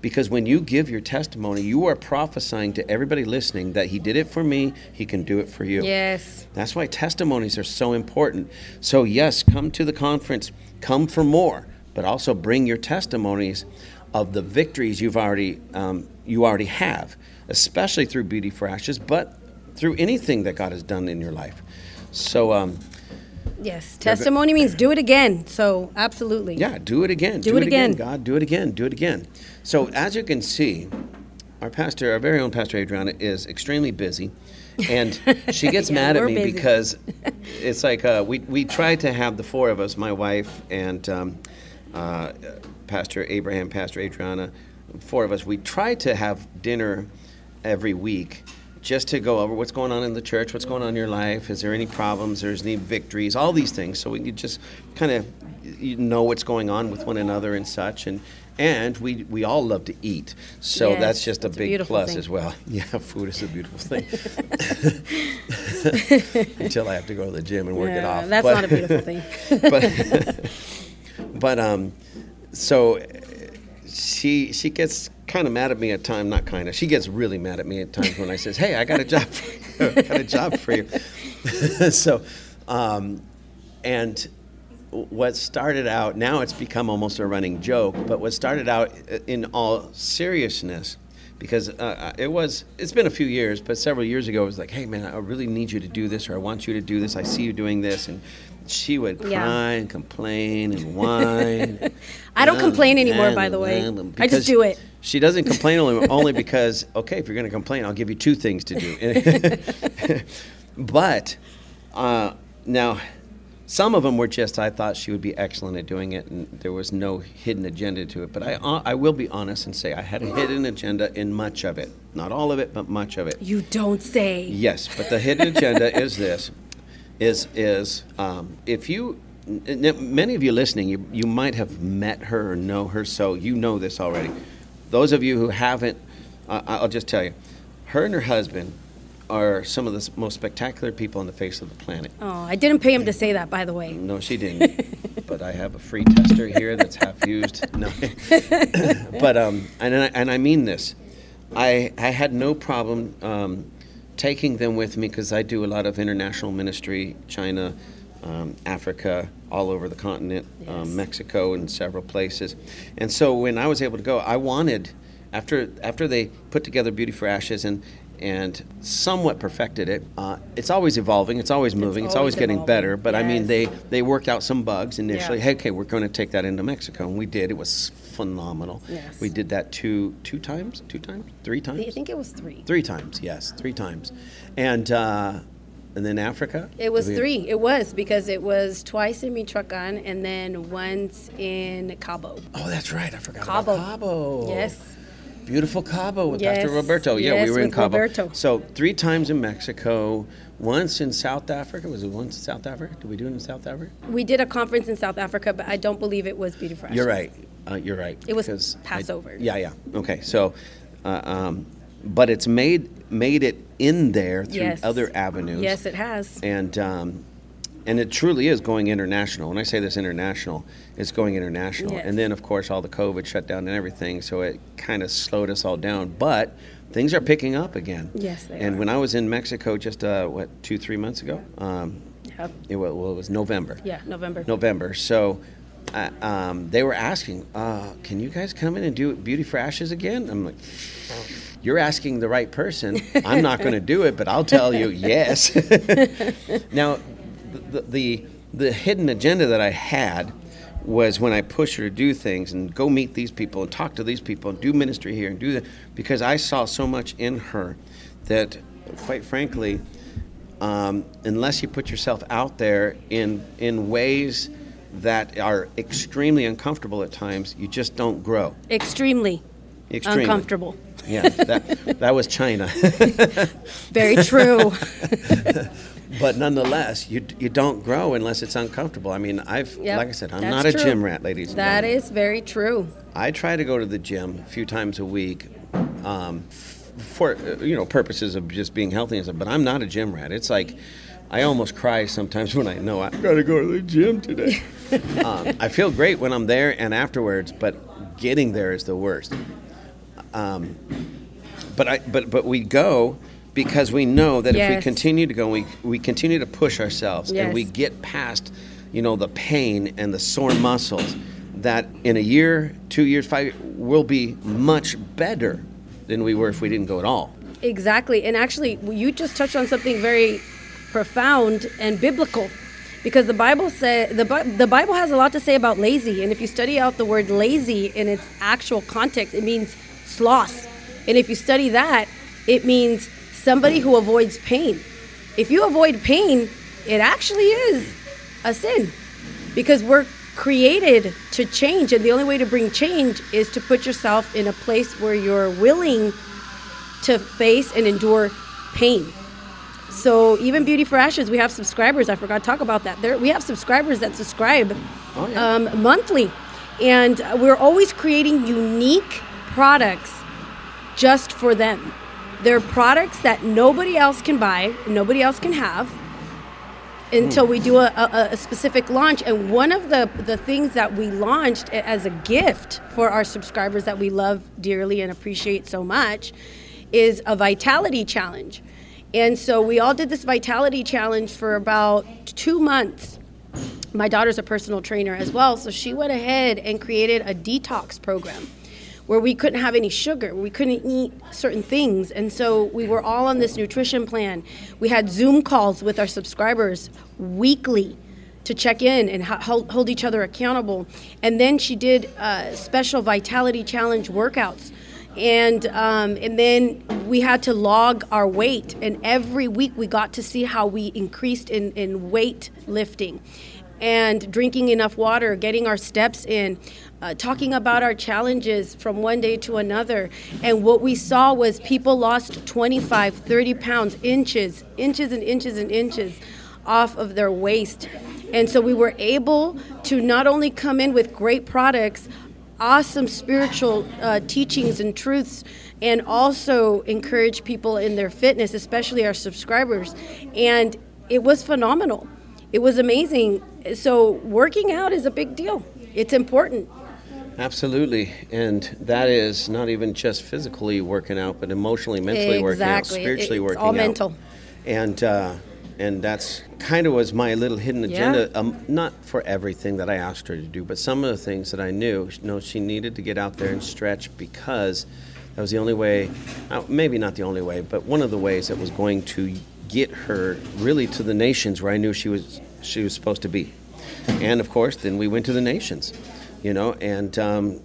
Speaker 1: Because when you give your testimony, you are prophesying to everybody listening that he did it for me, he can do it for you.
Speaker 2: Yes.
Speaker 1: That's why testimonies are so important. So yes, come to the conference, come for more, but also bring your testimonies of the victories you've already um, you already have, especially through Beauty for Ashes, but through anything that God has done in your life. So, um,
Speaker 2: Yes, testimony means do it again. So absolutely.
Speaker 1: Yeah, do it again.
Speaker 2: Do it again.
Speaker 1: God, do it again. Do it again. So as you can see, our pastor, our very own pastor Adriana, is extremely busy, and she gets
Speaker 2: Yeah,
Speaker 1: mad at me
Speaker 2: busy.
Speaker 1: because it's like uh, we we tried to have the four of us, my wife and um, uh, Pastor Abraham, Pastor Adriana, four of us. We try to have dinner every week. Just to go over what's going on in the church, what's going on in your life, is there any problems, there's any victories, all these things, so we could just kind of you know what's going on with one another and such, and and we we all love to eat, so
Speaker 2: Yes,
Speaker 1: that's just a
Speaker 2: a
Speaker 1: big
Speaker 2: beautiful
Speaker 1: plus
Speaker 2: thing.
Speaker 1: as well. Yeah, food is a beautiful thing. Until I have to go to the gym and work it off.
Speaker 2: That's
Speaker 1: But-
Speaker 2: not a beautiful thing.
Speaker 1: but but um, so she she gets kind of mad at me at times. Not kind of. She gets really mad at me at times when I says, "Hey, I got a job. For you. I got a job for you." so, um, and what started out now it's become almost a running joke. But what started out uh, in all seriousness. Because uh, it was, it's been a few years, but several years ago, it was like, hey man, I really need you to do this, or I want you to do this. I see you doing this, and she would
Speaker 2: Yeah.
Speaker 1: cry and complain and whine.
Speaker 2: I don't complain anymore, by the way. I just do it.
Speaker 1: She doesn't complain only, only because, okay, if you're going to complain, I'll give you two things to do. but uh, now, some of them were just, I thought she would be excellent at doing it, and there was no hidden agenda to it. But I, uh, I will be honest and say I had a hidden agenda in much of it. Not all of it, but much of it.
Speaker 2: You don't say.
Speaker 1: Yes, but the hidden agenda is this: is is um, if you many of you listening, you you might have met her or know her, so you know this already. Those of you who haven't, uh, I'll just tell you, her and her husband are some of the most spectacular people on the face of the planet.
Speaker 2: Oh, I didn't pay him to say that, by the way.
Speaker 1: No, she didn't. but I have a free tester here that's half used. No, but um, and I, and I mean this. I I had no problem um, taking them with me because I do a lot of international ministry, China, um, Africa, all over the continent,
Speaker 2: Yes.
Speaker 1: um, Mexico, and several places. And so when I was able to go, I wanted after after they put together Beauty for Ashes and and somewhat perfected it. Uh, it's always evolving. It's always moving. It's, always,
Speaker 2: always
Speaker 1: getting better. But I mean, they they worked out some bugs initially.
Speaker 2: Yeah.
Speaker 1: Hey, okay, we're going to take that into Mexico, and we did. It was phenomenal.
Speaker 2: Yes.
Speaker 1: We did that two two times, two times, three times,
Speaker 2: I think it was three.
Speaker 1: three times. Yes, three times, and uh, and then Africa.
Speaker 2: It was three. It was because it was twice in Michoacan and then once in Cabo.
Speaker 1: Oh, that's right. I forgot
Speaker 2: Cabo.
Speaker 1: Cabo.
Speaker 2: Yes.
Speaker 1: Beautiful Cabo with
Speaker 2: Yes,
Speaker 1: Pastor Roberto. Yeah,
Speaker 2: yes,
Speaker 1: we were in Cabo.
Speaker 2: Roberto.
Speaker 1: So three times in Mexico, once in South Africa. Was it once in South Africa? Did we do it in South Africa?
Speaker 2: We did a conference in South Africa, but I don't believe it was Beauty for Ashes.
Speaker 1: You're right. Uh, you're right.
Speaker 2: It was
Speaker 1: because I-
Speaker 2: Passover.
Speaker 1: yeah, yeah. Okay, so, uh, um, but it's made made it in there through
Speaker 2: Yes.
Speaker 1: other avenues.
Speaker 2: Yes, it has.
Speaker 1: And um, and it truly is going international. When I say this international, it's going international.
Speaker 2: Yes.
Speaker 1: And then of course all the COVID shut down and everything, so it kind of slowed us all down. But things are picking up again.
Speaker 2: Yes, they
Speaker 1: And
Speaker 2: are.
Speaker 1: when I was in Mexico just uh, what two three months ago, um,
Speaker 2: Yep.
Speaker 1: it, well it was November.
Speaker 2: Yeah, November.
Speaker 1: November. So uh, um, they were asking, uh, "Can you guys come in and do Beauty for Ashes again?" I'm like, "You're asking the right person. I'm not going to do it, but I'll tell you yes." now, the, the the hidden agenda that I had was when I pushed her to do things and go meet these people and talk to these people and do ministry here and do that because I saw so much in her that, quite frankly, um, unless you put yourself out there in in ways that are extremely uncomfortable at times, you just don't grow.
Speaker 2: Extremely
Speaker 1: Extremely.
Speaker 2: uncomfortable.
Speaker 1: Yeah, that that was China,
Speaker 2: Very true.
Speaker 1: but nonetheless, you you don't grow unless it's uncomfortable. I mean, I've
Speaker 2: Yep,
Speaker 1: like I said, I'm
Speaker 2: that's
Speaker 1: not a
Speaker 2: true.
Speaker 1: gym rat, ladies. and
Speaker 2: that is very true.
Speaker 1: I try to go to the gym a few times a week, um, for you know purposes of just being healthy and stuff. But I'm not a gym rat. It's like I almost cry sometimes when I know I got to go to the gym today. um, I feel great when I'm there and afterwards, but getting there is the worst. Um, but I but but we go because we know that if we continue to go, we we continue to push ourselves and we get past, you know, the pain and the sore muscles. That in a year, two years, five, we'll be much better than we were if we didn't go at all.
Speaker 2: Exactly. And actually, you just touched on something very profound and biblical because the Bible said the, the Bible has a lot to say about lazy, and if you study out the word lazy in its actual context, it means sloth, and if you study that, it means somebody who avoids pain. If you avoid pain, it actually is a sin, because we're created to change, and the only way to bring change is to put yourself in a place where you're willing to face and endure pain. So even Beauty for Ashes, we have subscribers. I forgot to talk about that. There, we have subscribers that subscribe
Speaker 1: Oh, yeah.
Speaker 2: um, monthly, and we're always creating unique products just for them. They're products that nobody else can buy, nobody else can have until we do a, a, a specific launch. And one of the, the things that we launched as a gift for our subscribers that we love dearly and appreciate so much is a vitality challenge. And so we all did this vitality challenge for about two months. My daughter's a personal trainer as well, so she went ahead and created a detox program where we couldn't have any sugar, we couldn't eat certain things. And so we were all on this nutrition plan. We had Zoom calls with our subscribers weekly to check in and hold, each other accountable. And then she did uh, special Vitality Challenge workouts. And, um, and then we had to log our weight. And every week we got to see how we increased in, in weight lifting and drinking enough water, getting our steps in, uh, talking about our challenges from one day to another. And what we saw was people lost 25, 30 pounds, inches, inches and inches and inches off of their waist. And so we were able to not only come in with great products, awesome spiritual uh, teachings and truths, and also encourage people in their fitness, especially our subscribers. And it was phenomenal. It was amazing. So, working out is a big deal, it's important.
Speaker 1: Absolutely, and that is not even just physically working out, but emotionally, mentally working out,
Speaker 2: Exactly. It-
Speaker 1: spiritually
Speaker 2: it's
Speaker 1: working
Speaker 2: all
Speaker 1: out.
Speaker 2: mental.
Speaker 1: And uh, and that's kind of was my little hidden
Speaker 2: Yeah.
Speaker 1: agenda. Um, not for everything that I asked her to do, but some of the things that I knew. You know, she needed to get out there and stretch because that was the only way. Uh, maybe not the only way, but one of the ways that was going to get her really to the nations where I knew she was she was supposed to be. And of course, then we went to the nations, you know, and um,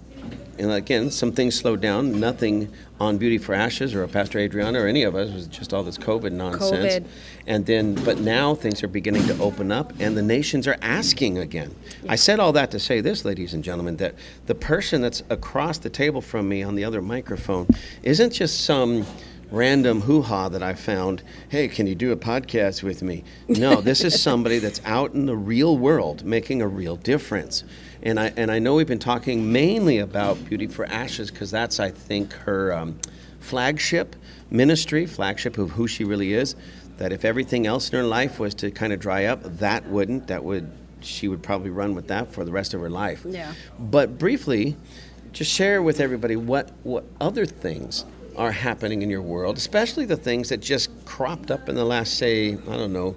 Speaker 1: and again, some things slowed down. Nothing on Beauty for Ashes or Pastor Adriana or any of us it was just all this COVID nonsense.
Speaker 2: COVID.
Speaker 1: And then, but now things are beginning to open up, and the nations are asking again. I said all that to say this, ladies and gentlemen, that the person that's across the table from me on the other microphone isn't just some random hoo ha that I found. Hey, can you do a podcast with me? No, this is somebody that's out in the real world making a real difference. And I, and I know we've been talking mainly about Beauty for Ashes because that's, I think, her um, flagship ministry, flagship of who she really is. That if everything else in her life was to kind of dry up, that wouldn't. That would, she would probably run with that for the rest of her life.
Speaker 2: Yeah.
Speaker 1: But briefly, just share with everybody what, what other things are happening in your world, especially the things that just cropped up in the last, say, I don't know,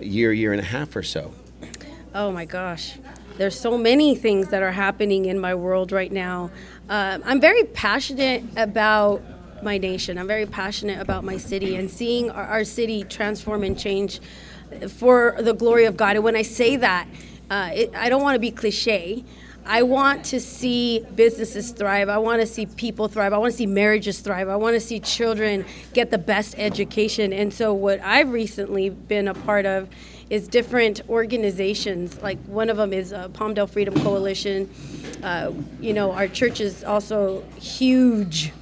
Speaker 1: year, year and a half or so.
Speaker 2: Oh my gosh. There's so many things that are happening in my world right now. Um, I'm very passionate about my nation. I'm very passionate about my city and seeing our, our city transform and change for the glory of God. And when I say that, uh, it, I don't want to be cliche. I want to see businesses thrive. I want to see people thrive. I want to see marriages thrive. I want to see children get the best education. And so, what I've recently been a part of is different organizations. Like one of them is uh, Palmdale Freedom Coalition. Uh, you know, our church is also huge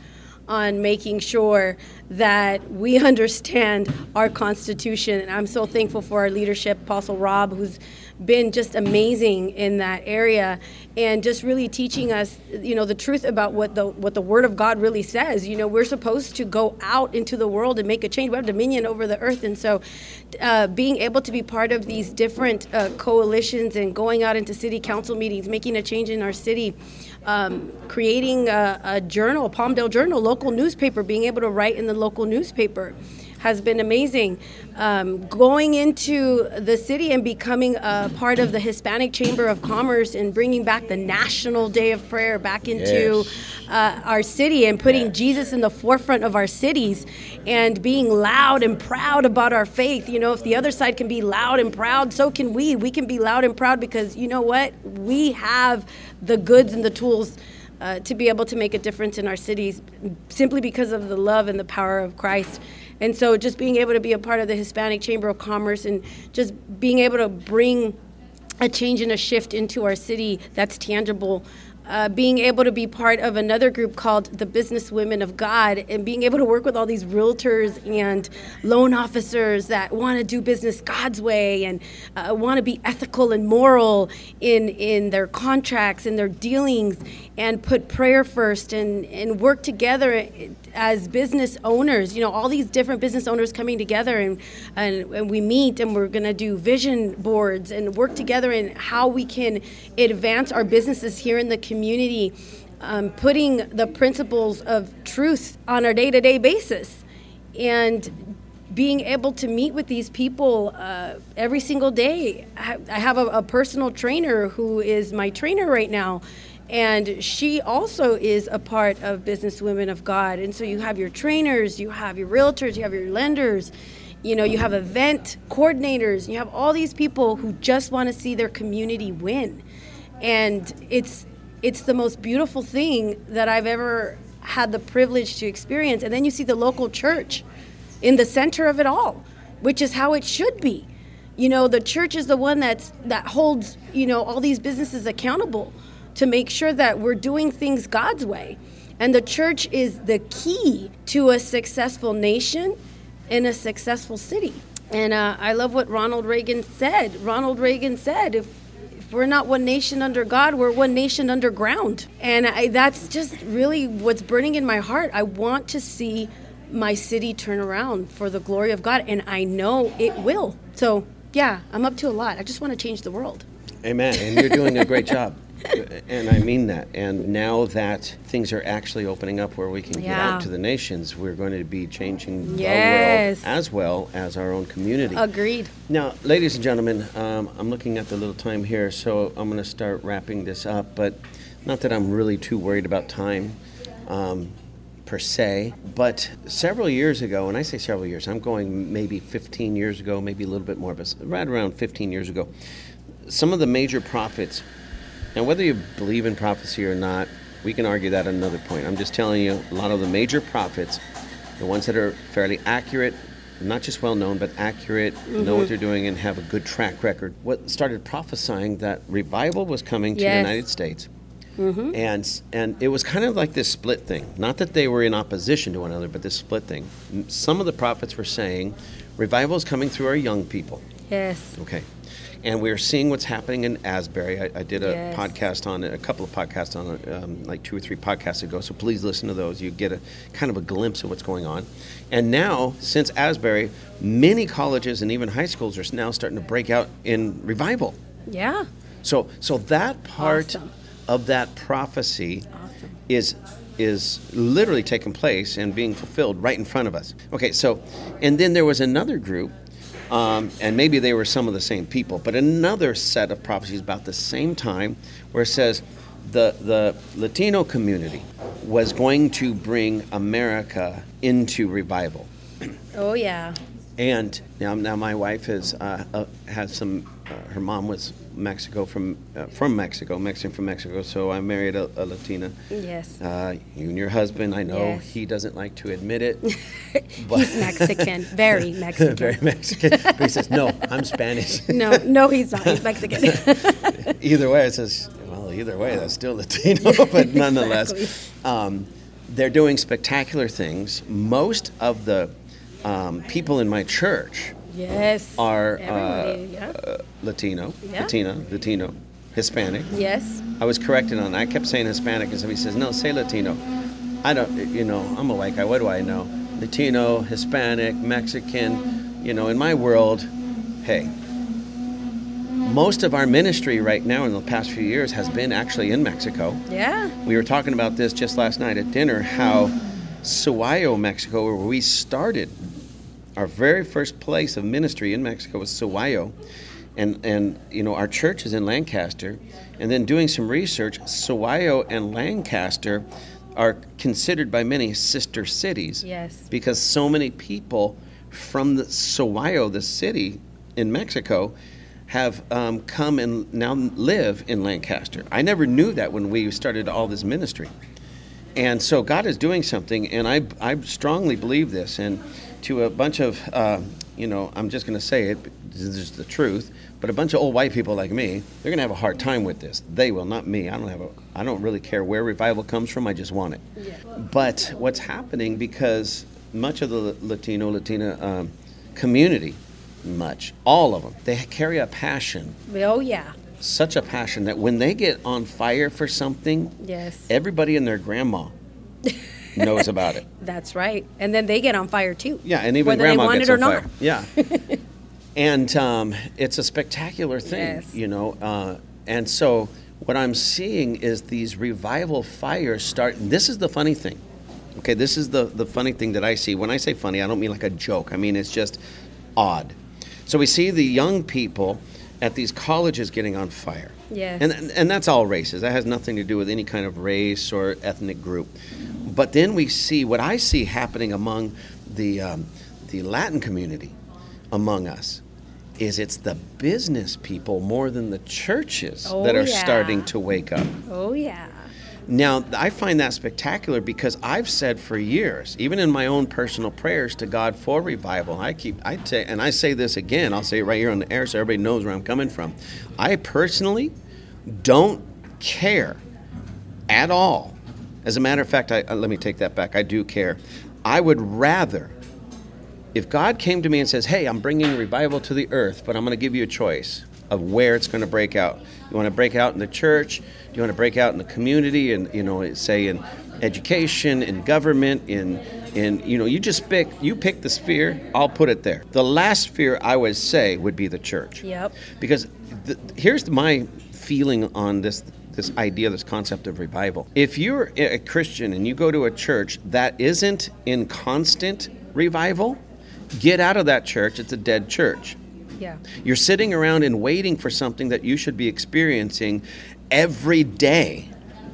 Speaker 2: on making sure that we understand our Constitution. And I'm so thankful for our leadership, Apostle Rob, who's been just amazing in that area and just really teaching us you know the truth about what the what the word of god really says. You know we're supposed to go out into the world and make a change. We have dominion over the earth. And so uh, being able to be part of these different uh, coalitions and going out into city council meetings making a change in our city um, creating a, a journal palmdale journal local newspaper being able to write in the local newspaper has been amazing. Um, going into the city and becoming a part of the Hispanic Chamber of Commerce and bringing back the National Day of Prayer back into
Speaker 1: Yes.
Speaker 2: uh, our city and putting
Speaker 1: Yeah.
Speaker 2: Jesus in the forefront of our cities and being loud and proud about our faith. You know, if the other side can be loud and proud, so can we. We can be loud and proud because you know what? We have the goods and the tools. Uh, to be able to make a difference in our cities simply because of the love and the power of Christ. And so just being able to be a part of the Hispanic Chamber of Commerce and just being able to bring a change and a shift into our city that's tangible. Uh, being able to be part of another group called the Business Women of God and being able to work with all these realtors and loan officers that want to do business God's way and uh, want to be ethical and moral in, in their contracts and their dealings and put prayer first and, and work together as business owners. You know, all these different business owners coming together and, and, and we meet and we're going to do vision boards and work together in how we can advance our businesses here in the community. Um, putting the principles of truth on our day to day basis and being able to meet with these people uh, every single day. I have a, a personal trainer who is my trainer right now, and she also is a part of Business Women of God. And so you have your trainers, you have your realtors, you have your lenders. You know, you have event coordinators, you have all these people who just want to see their community win. And it's it's the most beautiful thing that I've ever had the privilege to experience. And then you see the local church in the center of it all, which is how it should be. You know, the church is the one that's that holds, you know, all these businesses accountable to make sure that we're doing things God's way. And the church is the key to a successful nation in a successful city. And uh, I love what Ronald Reagan said. Ronald Reagan said, if, if we're not one nation under God, we're one nation underground. And I, that's just really what's burning in my heart. I want to see my city turn around for the glory of God, and I know it will. So, yeah, I'm up to a lot. I just want to change the world.
Speaker 1: Amen. And you're doing a great job. And I mean that. And now that things are actually opening up where we can get
Speaker 2: Yeah.
Speaker 1: out to the nations, we're going to be changing
Speaker 2: Yes.
Speaker 1: the world as well as our own community.
Speaker 2: Agreed.
Speaker 1: Now, ladies and gentlemen, um, I'm looking at the little time here, so I'm going to start wrapping this up. But not that I'm really too worried about time um, per se, but several years ago, and I say several years, I'm going maybe 15 years ago, maybe a little bit more, but right around 15 years ago, some of the major prophets, and whether you believe in prophecy or not, we can argue that at another point. I'm just telling you, a lot of the major prophets, the ones that are fairly accurate, not just well known, but accurate, know what mm-hmm. they're doing, and have a good track record, what started prophesying that revival was coming to the United States. Mm-hmm. And and it was kind of like this split thing. Not that they were in opposition to one another, but this split thing. Some of the prophets were saying, revival is coming through our young people.
Speaker 2: Yes.
Speaker 1: Okay. And we're seeing what's happening in Asbury. I, I did a
Speaker 2: Yes.
Speaker 1: podcast on it, a couple of podcasts on it, um, like two or three podcasts ago. So please listen to those. You get a kind of a glimpse of what's going on. And now, since Asbury, many colleges and even high schools are now starting to break out in revival.
Speaker 2: Yeah.
Speaker 1: So, so that part
Speaker 2: Awesome.
Speaker 1: of that prophecy
Speaker 2: Awesome.
Speaker 1: is is literally taking place and being fulfilled right in front of us. Okay, so, and then there was another group, um, and maybe they were some of the same people, but another set of prophecies about the same time where it says the the Latino community was going to bring America into revival.
Speaker 2: Oh, yeah.
Speaker 1: And now, now my wife has uh, uh, has some. Uh, her mom was Mexico from uh, from Mexico, Mexican from Mexico. So I married a, a Latina.
Speaker 2: Yes.
Speaker 1: Uh, you and your husband, I know
Speaker 2: Yes.
Speaker 1: he doesn't like to admit it.
Speaker 2: He's Mexican. Very Mexican.
Speaker 1: Very Mexican. But he says, "No, I'm Spanish."
Speaker 2: No, no, he's not. He's Mexican.
Speaker 1: either way, it says, "Well, either way, that's still Latino." but nonetheless,
Speaker 2: Exactly.
Speaker 1: um, they're doing spectacular things. Most of the um, people in my church
Speaker 2: yes.
Speaker 1: are uh,
Speaker 2: yeah.
Speaker 1: uh, Latino,
Speaker 2: Yeah.
Speaker 1: Latina, Latino, Hispanic.
Speaker 2: yes.
Speaker 1: I was corrected on. that. I kept saying Hispanic, and somebody says, "No, say Latino." I don't. You know, I'm a white guy. What do I know? Latino, Hispanic, Mexican. You know, in my world, hey. Most of our ministry right now in the past few years has been actually in Mexico.
Speaker 2: Yeah.
Speaker 1: We were talking about this just last night at dinner how Sahuayo, Mexico, where we started our very first place of ministry in Mexico was Sahuayo. And, and you know our church is in Lancaster, and then doing some research, Sahuayo and Lancaster are considered by many sister cities.
Speaker 2: Yes.
Speaker 1: Because so many people from the Sahuayo, the city in Mexico, have um, come and now live in Lancaster. I never knew that when we started all this ministry. And so God is doing something, and I, I strongly believe this. And to a bunch of, uh, you know, I'm just going to say it, this is the truth, but a bunch of old white people like me, they're going to have a hard time with this. They will, not me. I don't have a, I don't really care where revival comes from. I just want it.
Speaker 2: Yeah.
Speaker 1: But what's happening because much of the Latino, Latina um, community, much, all of them, they carry a passion,
Speaker 2: Oh yeah.
Speaker 1: such a passion that when they get on fire for something,
Speaker 2: Yes.
Speaker 1: everybody and their grandma knows about it.
Speaker 2: That's right. And then they get on fire too.
Speaker 1: Yeah, and even
Speaker 2: whether
Speaker 1: grandma
Speaker 2: they want
Speaker 1: gets
Speaker 2: it or
Speaker 1: on
Speaker 2: not.
Speaker 1: fire. Yeah, and um, it's a spectacular thing,
Speaker 2: Yes.
Speaker 1: you know. Uh, and so what I'm seeing is these revival fires start. This is the funny thing. Okay, this is the the funny thing that I see. When I say funny, I don't mean like a joke. I mean it's just odd. So we see the young people at these colleges getting on fire.
Speaker 2: Yes.
Speaker 1: And, and and that's all races. That has nothing to do with any kind of race or ethnic group. But then we see what I see happening among the um, the Latin community, among us, is it's the business people more than the churches
Speaker 2: Oh,
Speaker 1: that are
Speaker 2: yeah.
Speaker 1: starting to wake up.
Speaker 2: Oh yeah.
Speaker 1: Now, I find that spectacular because I've said for years, even in my own personal prayers to God for revival, I keep, I say, and I say this again, I'll say it right here on the air so everybody knows where I'm coming from. I personally don't care at all. As a matter of fact, I, uh, let me take that back. I do care. I would rather, if God came to me and says, "Hey, I'm bringing revival to the earth, but I'm going to give you a choice of where it's going to break out. You want to break out in the church? Do you want to break out in the community? And you know, say in education, in government, in in you know, you just pick you pick the sphere. I'll put it there. The last sphere I would say would be the church.
Speaker 2: Yep.
Speaker 1: Because th- here's my feeling on this this idea, this concept of revival. If you're a Christian and you go to a church that isn't in constant revival, get out of that church. It's a dead church.
Speaker 2: Yeah.
Speaker 1: You're sitting around and waiting for something that you should be experiencing every day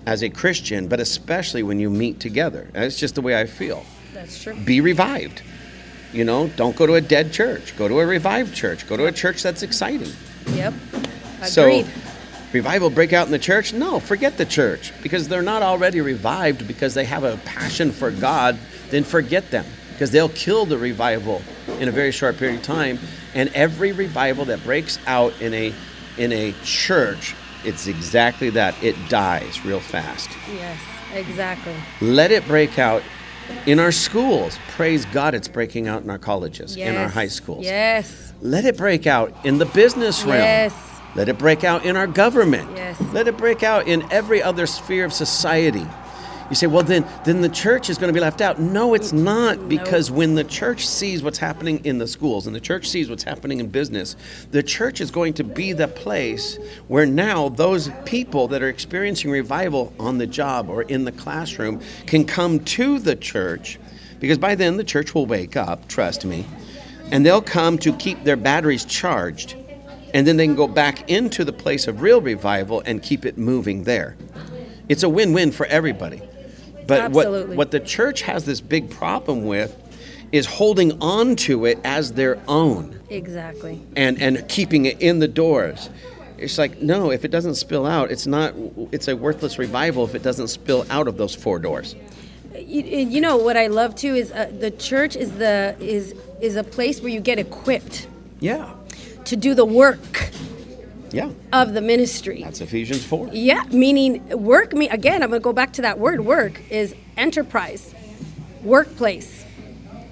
Speaker 1: as a Christian, but especially when you meet together. That's just the way I feel.
Speaker 2: That's true.
Speaker 1: Be revived. You know, don't go to a dead church. Go to a revived church. Go to a church that's exciting.
Speaker 2: Yep.
Speaker 1: So,
Speaker 2: Agreed.
Speaker 1: Revival break out in the church? No, forget the church because they're not already revived because they have a passion for God. Then forget them because they'll kill the revival in a very short period of time. And every revival that breaks out in a in a church, it's exactly that. It dies real fast.
Speaker 2: yes. Exactly.
Speaker 1: Let it break out in our schools. Praise God, it's breaking out in our colleges, in our high schools.
Speaker 2: Yes.
Speaker 1: Let it break out in the business realm.
Speaker 2: Yes.
Speaker 1: Let it break out in our government.
Speaker 2: Yes.
Speaker 1: Let it break out in every other sphere of society. You say, well, then, then the church is going to be left out. No, it's not, because when the church sees what's happening in the schools and the church sees what's happening in business, the church is going to be the place where now those people that are experiencing revival on the job or in the classroom can come to the church, because by then the church will wake up, trust me, and they'll come to keep their batteries charged and then they can go back into the place of real revival and keep it moving there. It's a win-win for everybody. But what what the church has this big problem with is holding on to it as their own
Speaker 2: Exactly.
Speaker 1: and and keeping it in the doors. It's like no, if it doesn't spill out, it's not. It's a worthless revival if it doesn't spill out of those four doors.
Speaker 2: You, you know what I love too is uh, the church is the is is a place where you get equipped
Speaker 1: Yeah,
Speaker 2: to do the work
Speaker 1: yeah.
Speaker 2: of the ministry.
Speaker 1: That's Ephesians four.
Speaker 2: Yeah, meaning work. Me again. I'm gonna go back to that word. Work is enterprise, workplace,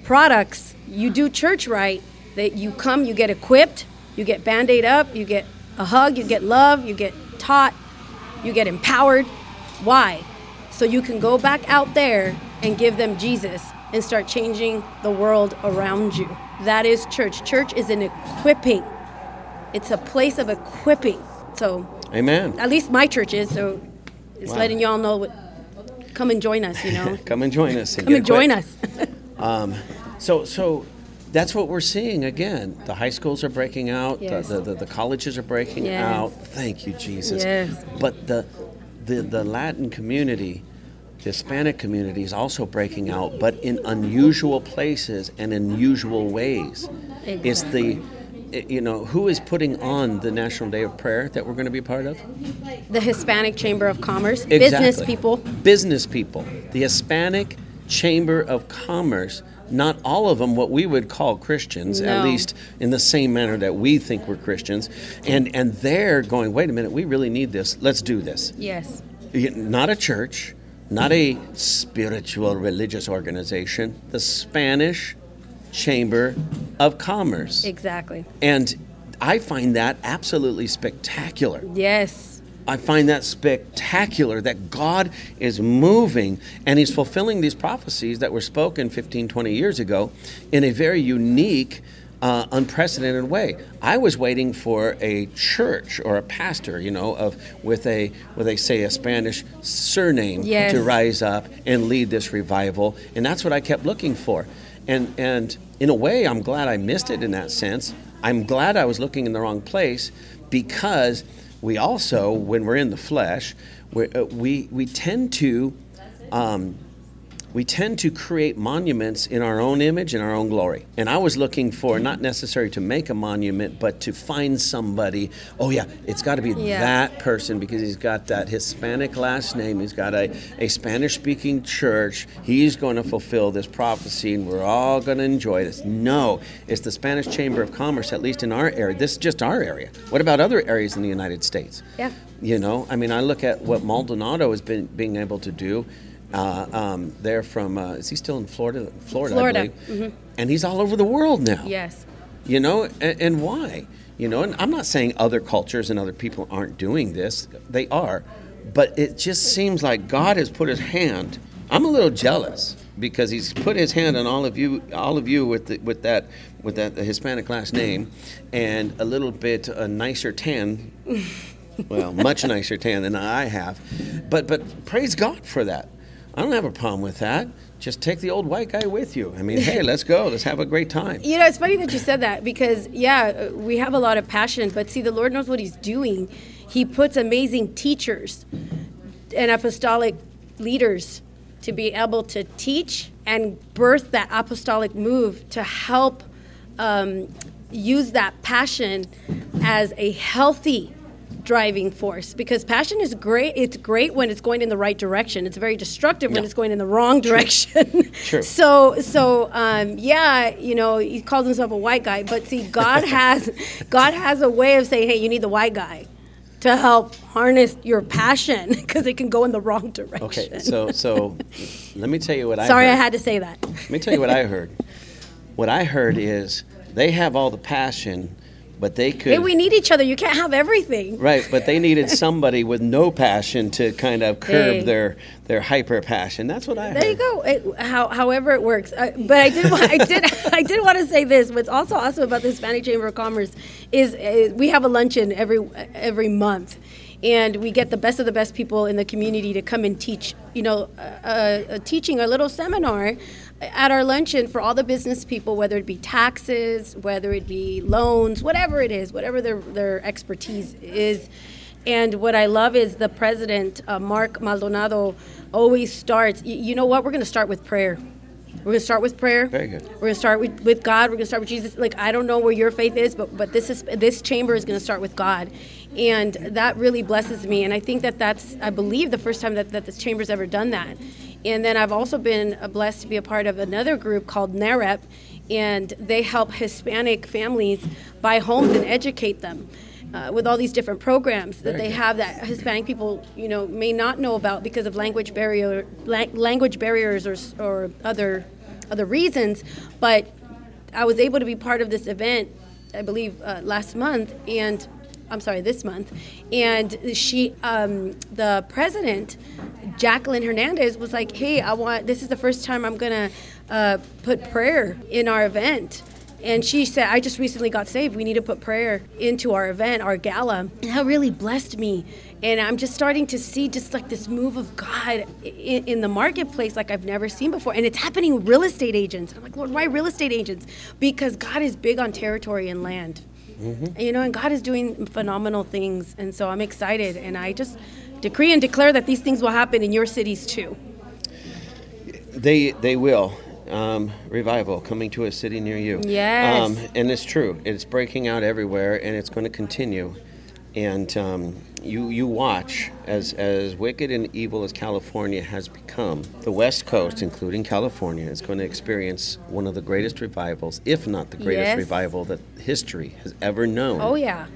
Speaker 2: products. You do church right. That you come, you get equipped, you get band-aid up, you get a hug, you get love, you get taught, you get empowered. Why? So you can go back out there and give them Jesus and start changing the world around you. That is church. Church is an equipping. It's a place of equipping. So
Speaker 1: Amen.
Speaker 2: at least my church is. So it's
Speaker 1: Wow.
Speaker 2: letting y'all know what. Come and join us. You know,
Speaker 1: Come and join us.
Speaker 2: come and join us.
Speaker 1: Um, so, so that's what we're seeing again. The high schools are breaking out.
Speaker 2: Yes.
Speaker 1: The, the, the colleges are breaking
Speaker 2: Yes.
Speaker 1: out. Thank you, Jesus.
Speaker 2: Yes.
Speaker 1: But the, the the Latin community, the Hispanic community is also breaking out, but in unusual places and unusual ways. It's the Eh, you know who is putting on the National Day of Prayer that we're going to be a part of?
Speaker 2: The Hispanic Chamber of Commerce, business people.
Speaker 1: Business people. The Hispanic Chamber of Commerce. Not all of them what we would call Christians, at least in the same manner that we think we're Christians. And and they're going, wait a minute, we really need this. Let's do this.
Speaker 2: Yes.
Speaker 1: Not a church, not a spiritual religious organization, the Spanish Chamber of Commerce.
Speaker 2: Exactly.
Speaker 1: And I find that absolutely spectacular.
Speaker 2: Yes.
Speaker 1: I find that spectacular that God is moving and He's fulfilling these prophecies that were spoken 15, 20 years ago in a very unique, uh, unprecedented way. I was waiting for a church or a pastor, you know, of with a with a say a Spanish surname
Speaker 2: Yes.
Speaker 1: to rise up and lead this revival, and that's what I kept looking for. And and in a way, I'm glad I missed it in that sense. I'm glad I was looking in the wrong place because we also, when we're in the flesh, we uh, we, we tend to um, we tend to create monuments in our own image and our own glory. And I was looking for not necessarily to make a monument, but to find somebody. Oh yeah, it's got to be
Speaker 2: Yeah.
Speaker 1: that person because he's got that Hispanic last name. He's got a, a Spanish-speaking church. He's going to fulfill this prophecy, and we're all going to enjoy this. No, it's the Spanish Chamber of Commerce, at least in our area. This is just our area. What about other areas in the United States?
Speaker 2: Yeah.
Speaker 1: You know, I mean, I look at what Maldonado has been being able to do. Uh, um, they're from, uh, is he still in Florida? Florida,
Speaker 2: Florida,
Speaker 1: I believe. And he's all over the world now.
Speaker 2: Yes.
Speaker 1: You know, and, and why? You know, and I'm not saying other cultures and other people aren't doing this. They are. But it just seems like God has put his hand. I'm a little jealous because he's put his hand on all of you all of you with the, with that with that Hispanic last name and a little bit a nicer tan well, much nicer tan than I have. But but praise God for that. I don't have a problem with that. Just take the old white guy with you. I mean, hey, let's go. Let's have a great time.
Speaker 2: You know, it's funny that you said that because, yeah, we have a lot of passion, but see, the Lord knows what He's doing. He puts amazing teachers and apostolic leaders to be able to teach and birth that apostolic move to help um, use that passion as a healthy driving force because passion is great it's great when it's going in the right direction it's very destructive when it's going in the wrong direction
Speaker 1: True.
Speaker 2: so so um, yeah you know he calls himself a white guy but see god has god has a way of saying hey you need the white guy to help harness your passion because it can go in the wrong direction
Speaker 1: Okay, so so let me tell you what I
Speaker 2: sorry
Speaker 1: heard.
Speaker 2: i had to say that
Speaker 1: Let me tell you what I heard. What I heard is they have all the passion, but they could
Speaker 2: hey we need each other you can't have everything
Speaker 1: right, but they needed somebody with no passion to kind of curb
Speaker 2: Hey.
Speaker 1: their their hyper passion. That's what I heard.
Speaker 2: There you go. It, how, however it works. Uh, but I did, I did, I did want to say this. What's also awesome about the Hispanic Chamber of Commerce is uh, we have a luncheon every every month, and we get the best of the best people in the community to come and teach. You know, uh, teaching a little seminar at our luncheon for all the business people, whether it be taxes, whether it be loans, whatever it is, whatever their their expertise is. And what I love is the president, uh, Mark Maldonado, always starts. You know what? We're going to start with prayer. We're going to start with prayer.
Speaker 1: Very good.
Speaker 2: We're going to start with, with God. We're going to start with Jesus. Like I don't know where your faith is, but but this is this chamber is going to start with God, and that really blesses me. And I think that that's I believe the first time that, that this chamber's ever done that. And then I've also been blessed to be a part of another group called NAHREP, and they help Hispanic families buy homes and educate them. Uh, with all these different programs that they have that Hispanic people, you know, may not know about because of language barrier, la- language barriers, or or other other reasons. But I was able to be part of this event, I believe, uh, last month, and I'm sorry, this month, and she, um, the president, Jacqueline Hernandez, was like, "Hey, I want. This is the first time I'm gonna uh, put prayer in our event." and she said, I just recently got saved. We need to put prayer into our event, our gala. And that really blessed me. And I'm just starting to see just like this move of God in, in the marketplace like I've never seen before. And it's happening with real estate agents. I'm like, Lord, why real estate agents? Because God is big on territory and land. Mm-hmm. You know, and God is doing phenomenal things. And so I'm excited. And I just decree and declare that these things will happen in your cities too.
Speaker 1: They, they will um, revival coming to a city near you.
Speaker 2: Yes. Um,
Speaker 1: and it's true. It's breaking out everywhere, and it's going to continue. And um, you you watch as as wicked and evil as California has become. The West Coast, including California, is going to experience one of the greatest revivals, if not the greatest yes. revival that history has ever known.
Speaker 2: Oh yeah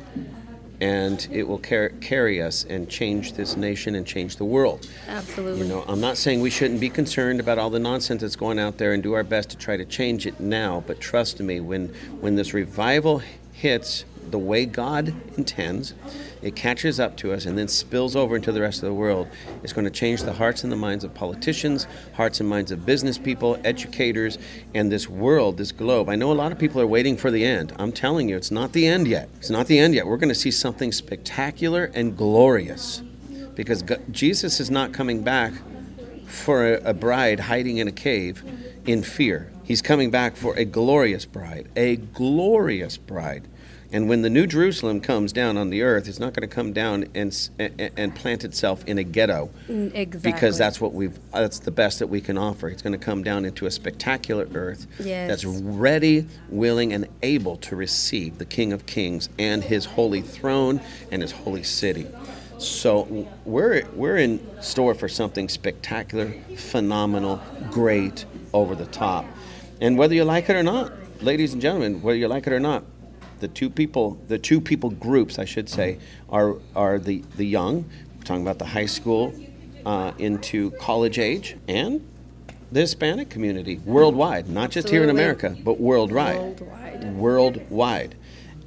Speaker 1: and it will car- carry us and change this nation and change the world.
Speaker 2: Absolutely.
Speaker 1: You know, I'm not saying we shouldn't be concerned about all the nonsense that's going out there and do our best to try to change it now, but trust me, when when this revival hits the way God intends, it catches up to us and then spills over into the rest of the world. It's going to change the hearts and the minds of politicians, hearts and minds of business people, educators, and this world, this globe. I know a lot of people are waiting for the end. I'm telling you, it's not the end yet. It's not the end yet. We're going to see something spectacular and glorious because God, Jesus is not coming back for a, a bride hiding in a cave in fear. He's coming back for a glorious bride, a glorious bride and when the New Jerusalem comes down on the earth, it's not going to come down and, and plant itself in a ghetto.
Speaker 2: Mm, exactly.
Speaker 1: Because that's what we've that's the best that we can offer. It's going to come down into a spectacular earth
Speaker 2: yes.
Speaker 1: that's ready, willing, and able to receive the King of Kings and his holy throne and his holy city. So we're we're in store for something spectacular, phenomenal, great, over the top. And whether you like it or not, ladies and gentlemen, whether you like it or not, the two people, the two people groups, I should say, are are the the young. We're talking about the high school uh, into college age and the Hispanic community worldwide, not just here in America, but worldwide.
Speaker 2: Worldwide.
Speaker 1: Worldwide.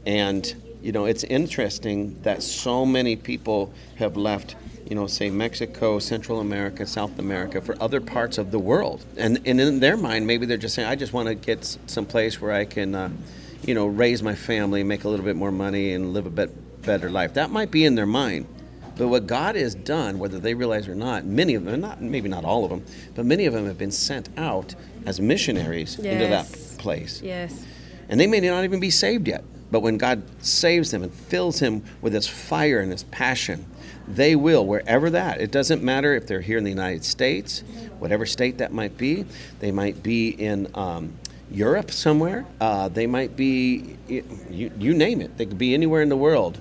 Speaker 1: And you know, it's interesting that so many people have left you know, say Mexico, Central America, South America, for other parts of the world. And, and in their mind, maybe they're just saying, I just want to get some place where I can, uh, you know, raise my family, make a little bit more money, and live a bit better life. That might be in their mind. But what God has done, whether they realize or not, many of them, not maybe not all of them, but many of them have been sent out as missionaries
Speaker 2: yes.
Speaker 1: into that place.
Speaker 2: Yes.
Speaker 1: And they may not even be saved yet. But when God saves them and fills him with his fire and his passion, they will, wherever that. It doesn't matter if they're here in the United States, whatever state that might be. They might be in um, Europe somewhere. Uh, they might be, you, you name it. They could be anywhere in the world,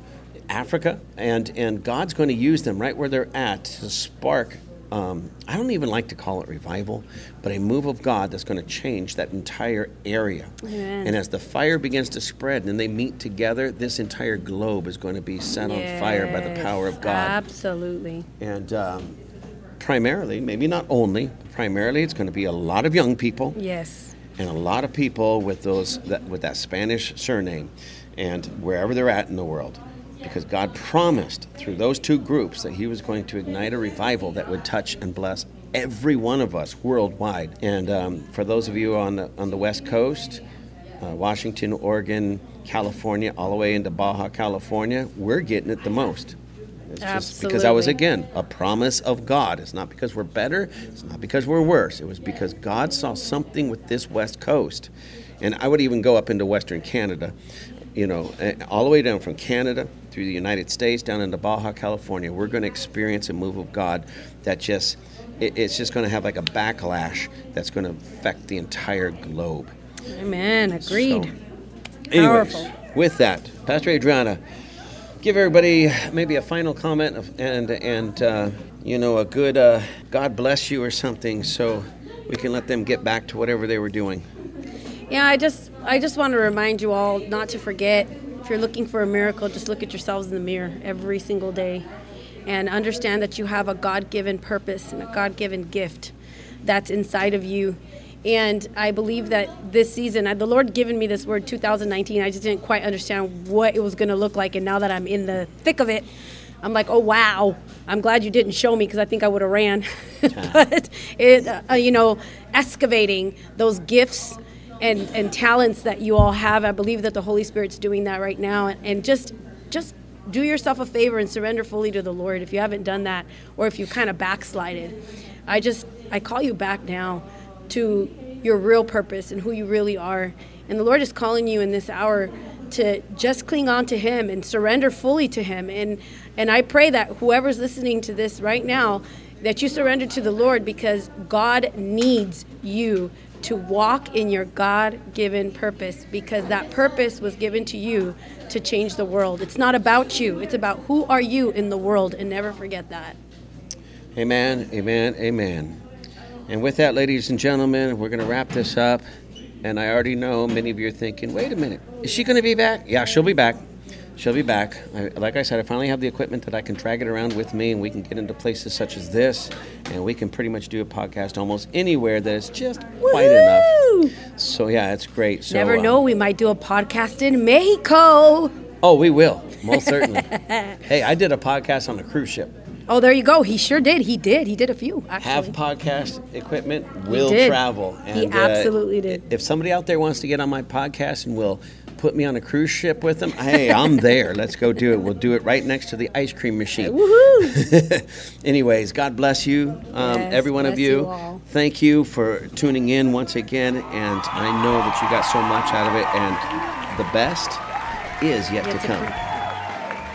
Speaker 1: Africa, and and God's going to use them right where they're at to spark. Um, I don't even like to call it revival, but a move of God that's going to change that entire area.
Speaker 2: Amen.
Speaker 1: And as the fire begins to spread and they meet together, this entire globe is going to be set yes, on fire by the power of God.
Speaker 2: Absolutely.
Speaker 1: And um, primarily, maybe not only, primarily, it's going to be a lot of young people.
Speaker 2: Yes
Speaker 1: and a lot of people with those that, with that Spanish surname, and wherever they're at in the world, because God promised through those two groups that He was going to ignite a revival that would touch and bless every one of us worldwide. And um, for those of you on the on the West Coast, uh, Washington, Oregon, California, all the way into Baja California, we're getting it the most. It's just because that was again a promise of God. It's not because we're better. It's not because we're worse. It was because God saw something with this West Coast, and I would even go up into Western Canada, you know, eh, all the way down from Canada through the United States down into Baja California. We're going to experience a move of God that just it's just going to have like a backlash that's going to affect the entire globe.
Speaker 2: Amen. Agreed. So,
Speaker 1: anyways, Powerful. with that, Pastor Adriana give everybody maybe a final comment and and uh, you know a good uh, God bless you or something, so we can let them get back to whatever they were doing.
Speaker 2: Yeah, I just I just want to remind you all not to forget if you're looking for a miracle, just look at yourselves in the mirror every single day, and understand that you have a God-given purpose and a God-given gift that's inside of you and I believe that this season, the Lord given me this word 2019. I just didn't quite understand what it was going to look like. And now that I'm in the thick of it, I'm like, oh, wow. I'm glad you didn't show me because I think I would have ran. but, it, uh, you know, excavating those gifts and and talents that you all have. I believe that the Holy Spirit's doing that right now, and, and just just do yourself a favor and surrender fully to the Lord if you haven't done that, or if you kind of backslided. I just I call you back now to your real purpose and who you really are, and the Lord is calling you in this hour to just cling on to him and surrender fully to him and and I pray that whoever's listening to this right now that you surrender to the Lord because God needs you to walk in your God given purpose because that purpose was given to you to change the world. It's not about you, it's about who are you in the world, and never forget that.
Speaker 1: Amen, amen, amen. And with that, ladies and gentlemen, we're going to wrap this up. And I already know many of you are thinking, wait a minute, is she going to be back? Yeah, she'll be back. She'll be back. I, like I said, I finally have the equipment that I can drag it around with me, and we can get into places such as this, and we can pretty much do a podcast almost anywhere that is just quite enough. So yeah, it's great. So,
Speaker 2: Never know, um, we might do a podcast in Mexico.
Speaker 1: Oh, we will most certainly. hey, I did a podcast on a cruise ship.
Speaker 2: Oh, there you go. He sure did. He did. He did a few. Actually.
Speaker 1: Have podcast equipment will travel.
Speaker 2: He absolutely did.
Speaker 1: If somebody out there wants to get on my podcast and will put me on a cruise ship with them, hey, I'm there. Let's go do it. We'll do it right next to the ice cream machine.
Speaker 2: Woohoo!
Speaker 1: Anyways, God bless you, um,
Speaker 2: Yes,
Speaker 1: every one of you.
Speaker 2: you.
Speaker 1: Thank you for tuning in once again, and I know that you got so much out of it, and the best is yet,
Speaker 2: Yet
Speaker 1: to
Speaker 2: to
Speaker 1: come.
Speaker 2: come.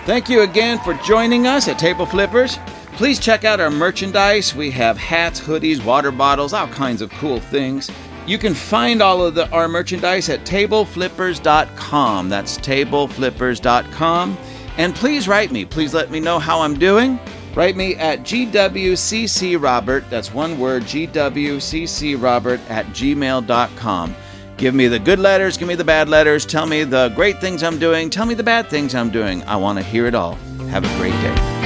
Speaker 3: Thank you again for joining us at Table Flippers. Please check out our merchandise. We have hats, hoodies, water bottles, all kinds of cool things. You can find all of the, our merchandise at tableflippers.com. That's tableflippers.com. And please write me. Please let me know how I'm doing. Write me at gwccrobert, that's one word, gwccrobert at gmail.com. Give me the good letters, give me the bad letters, tell me the great things I'm doing, tell me the bad things I'm doing. I want to hear it all. Have a great day.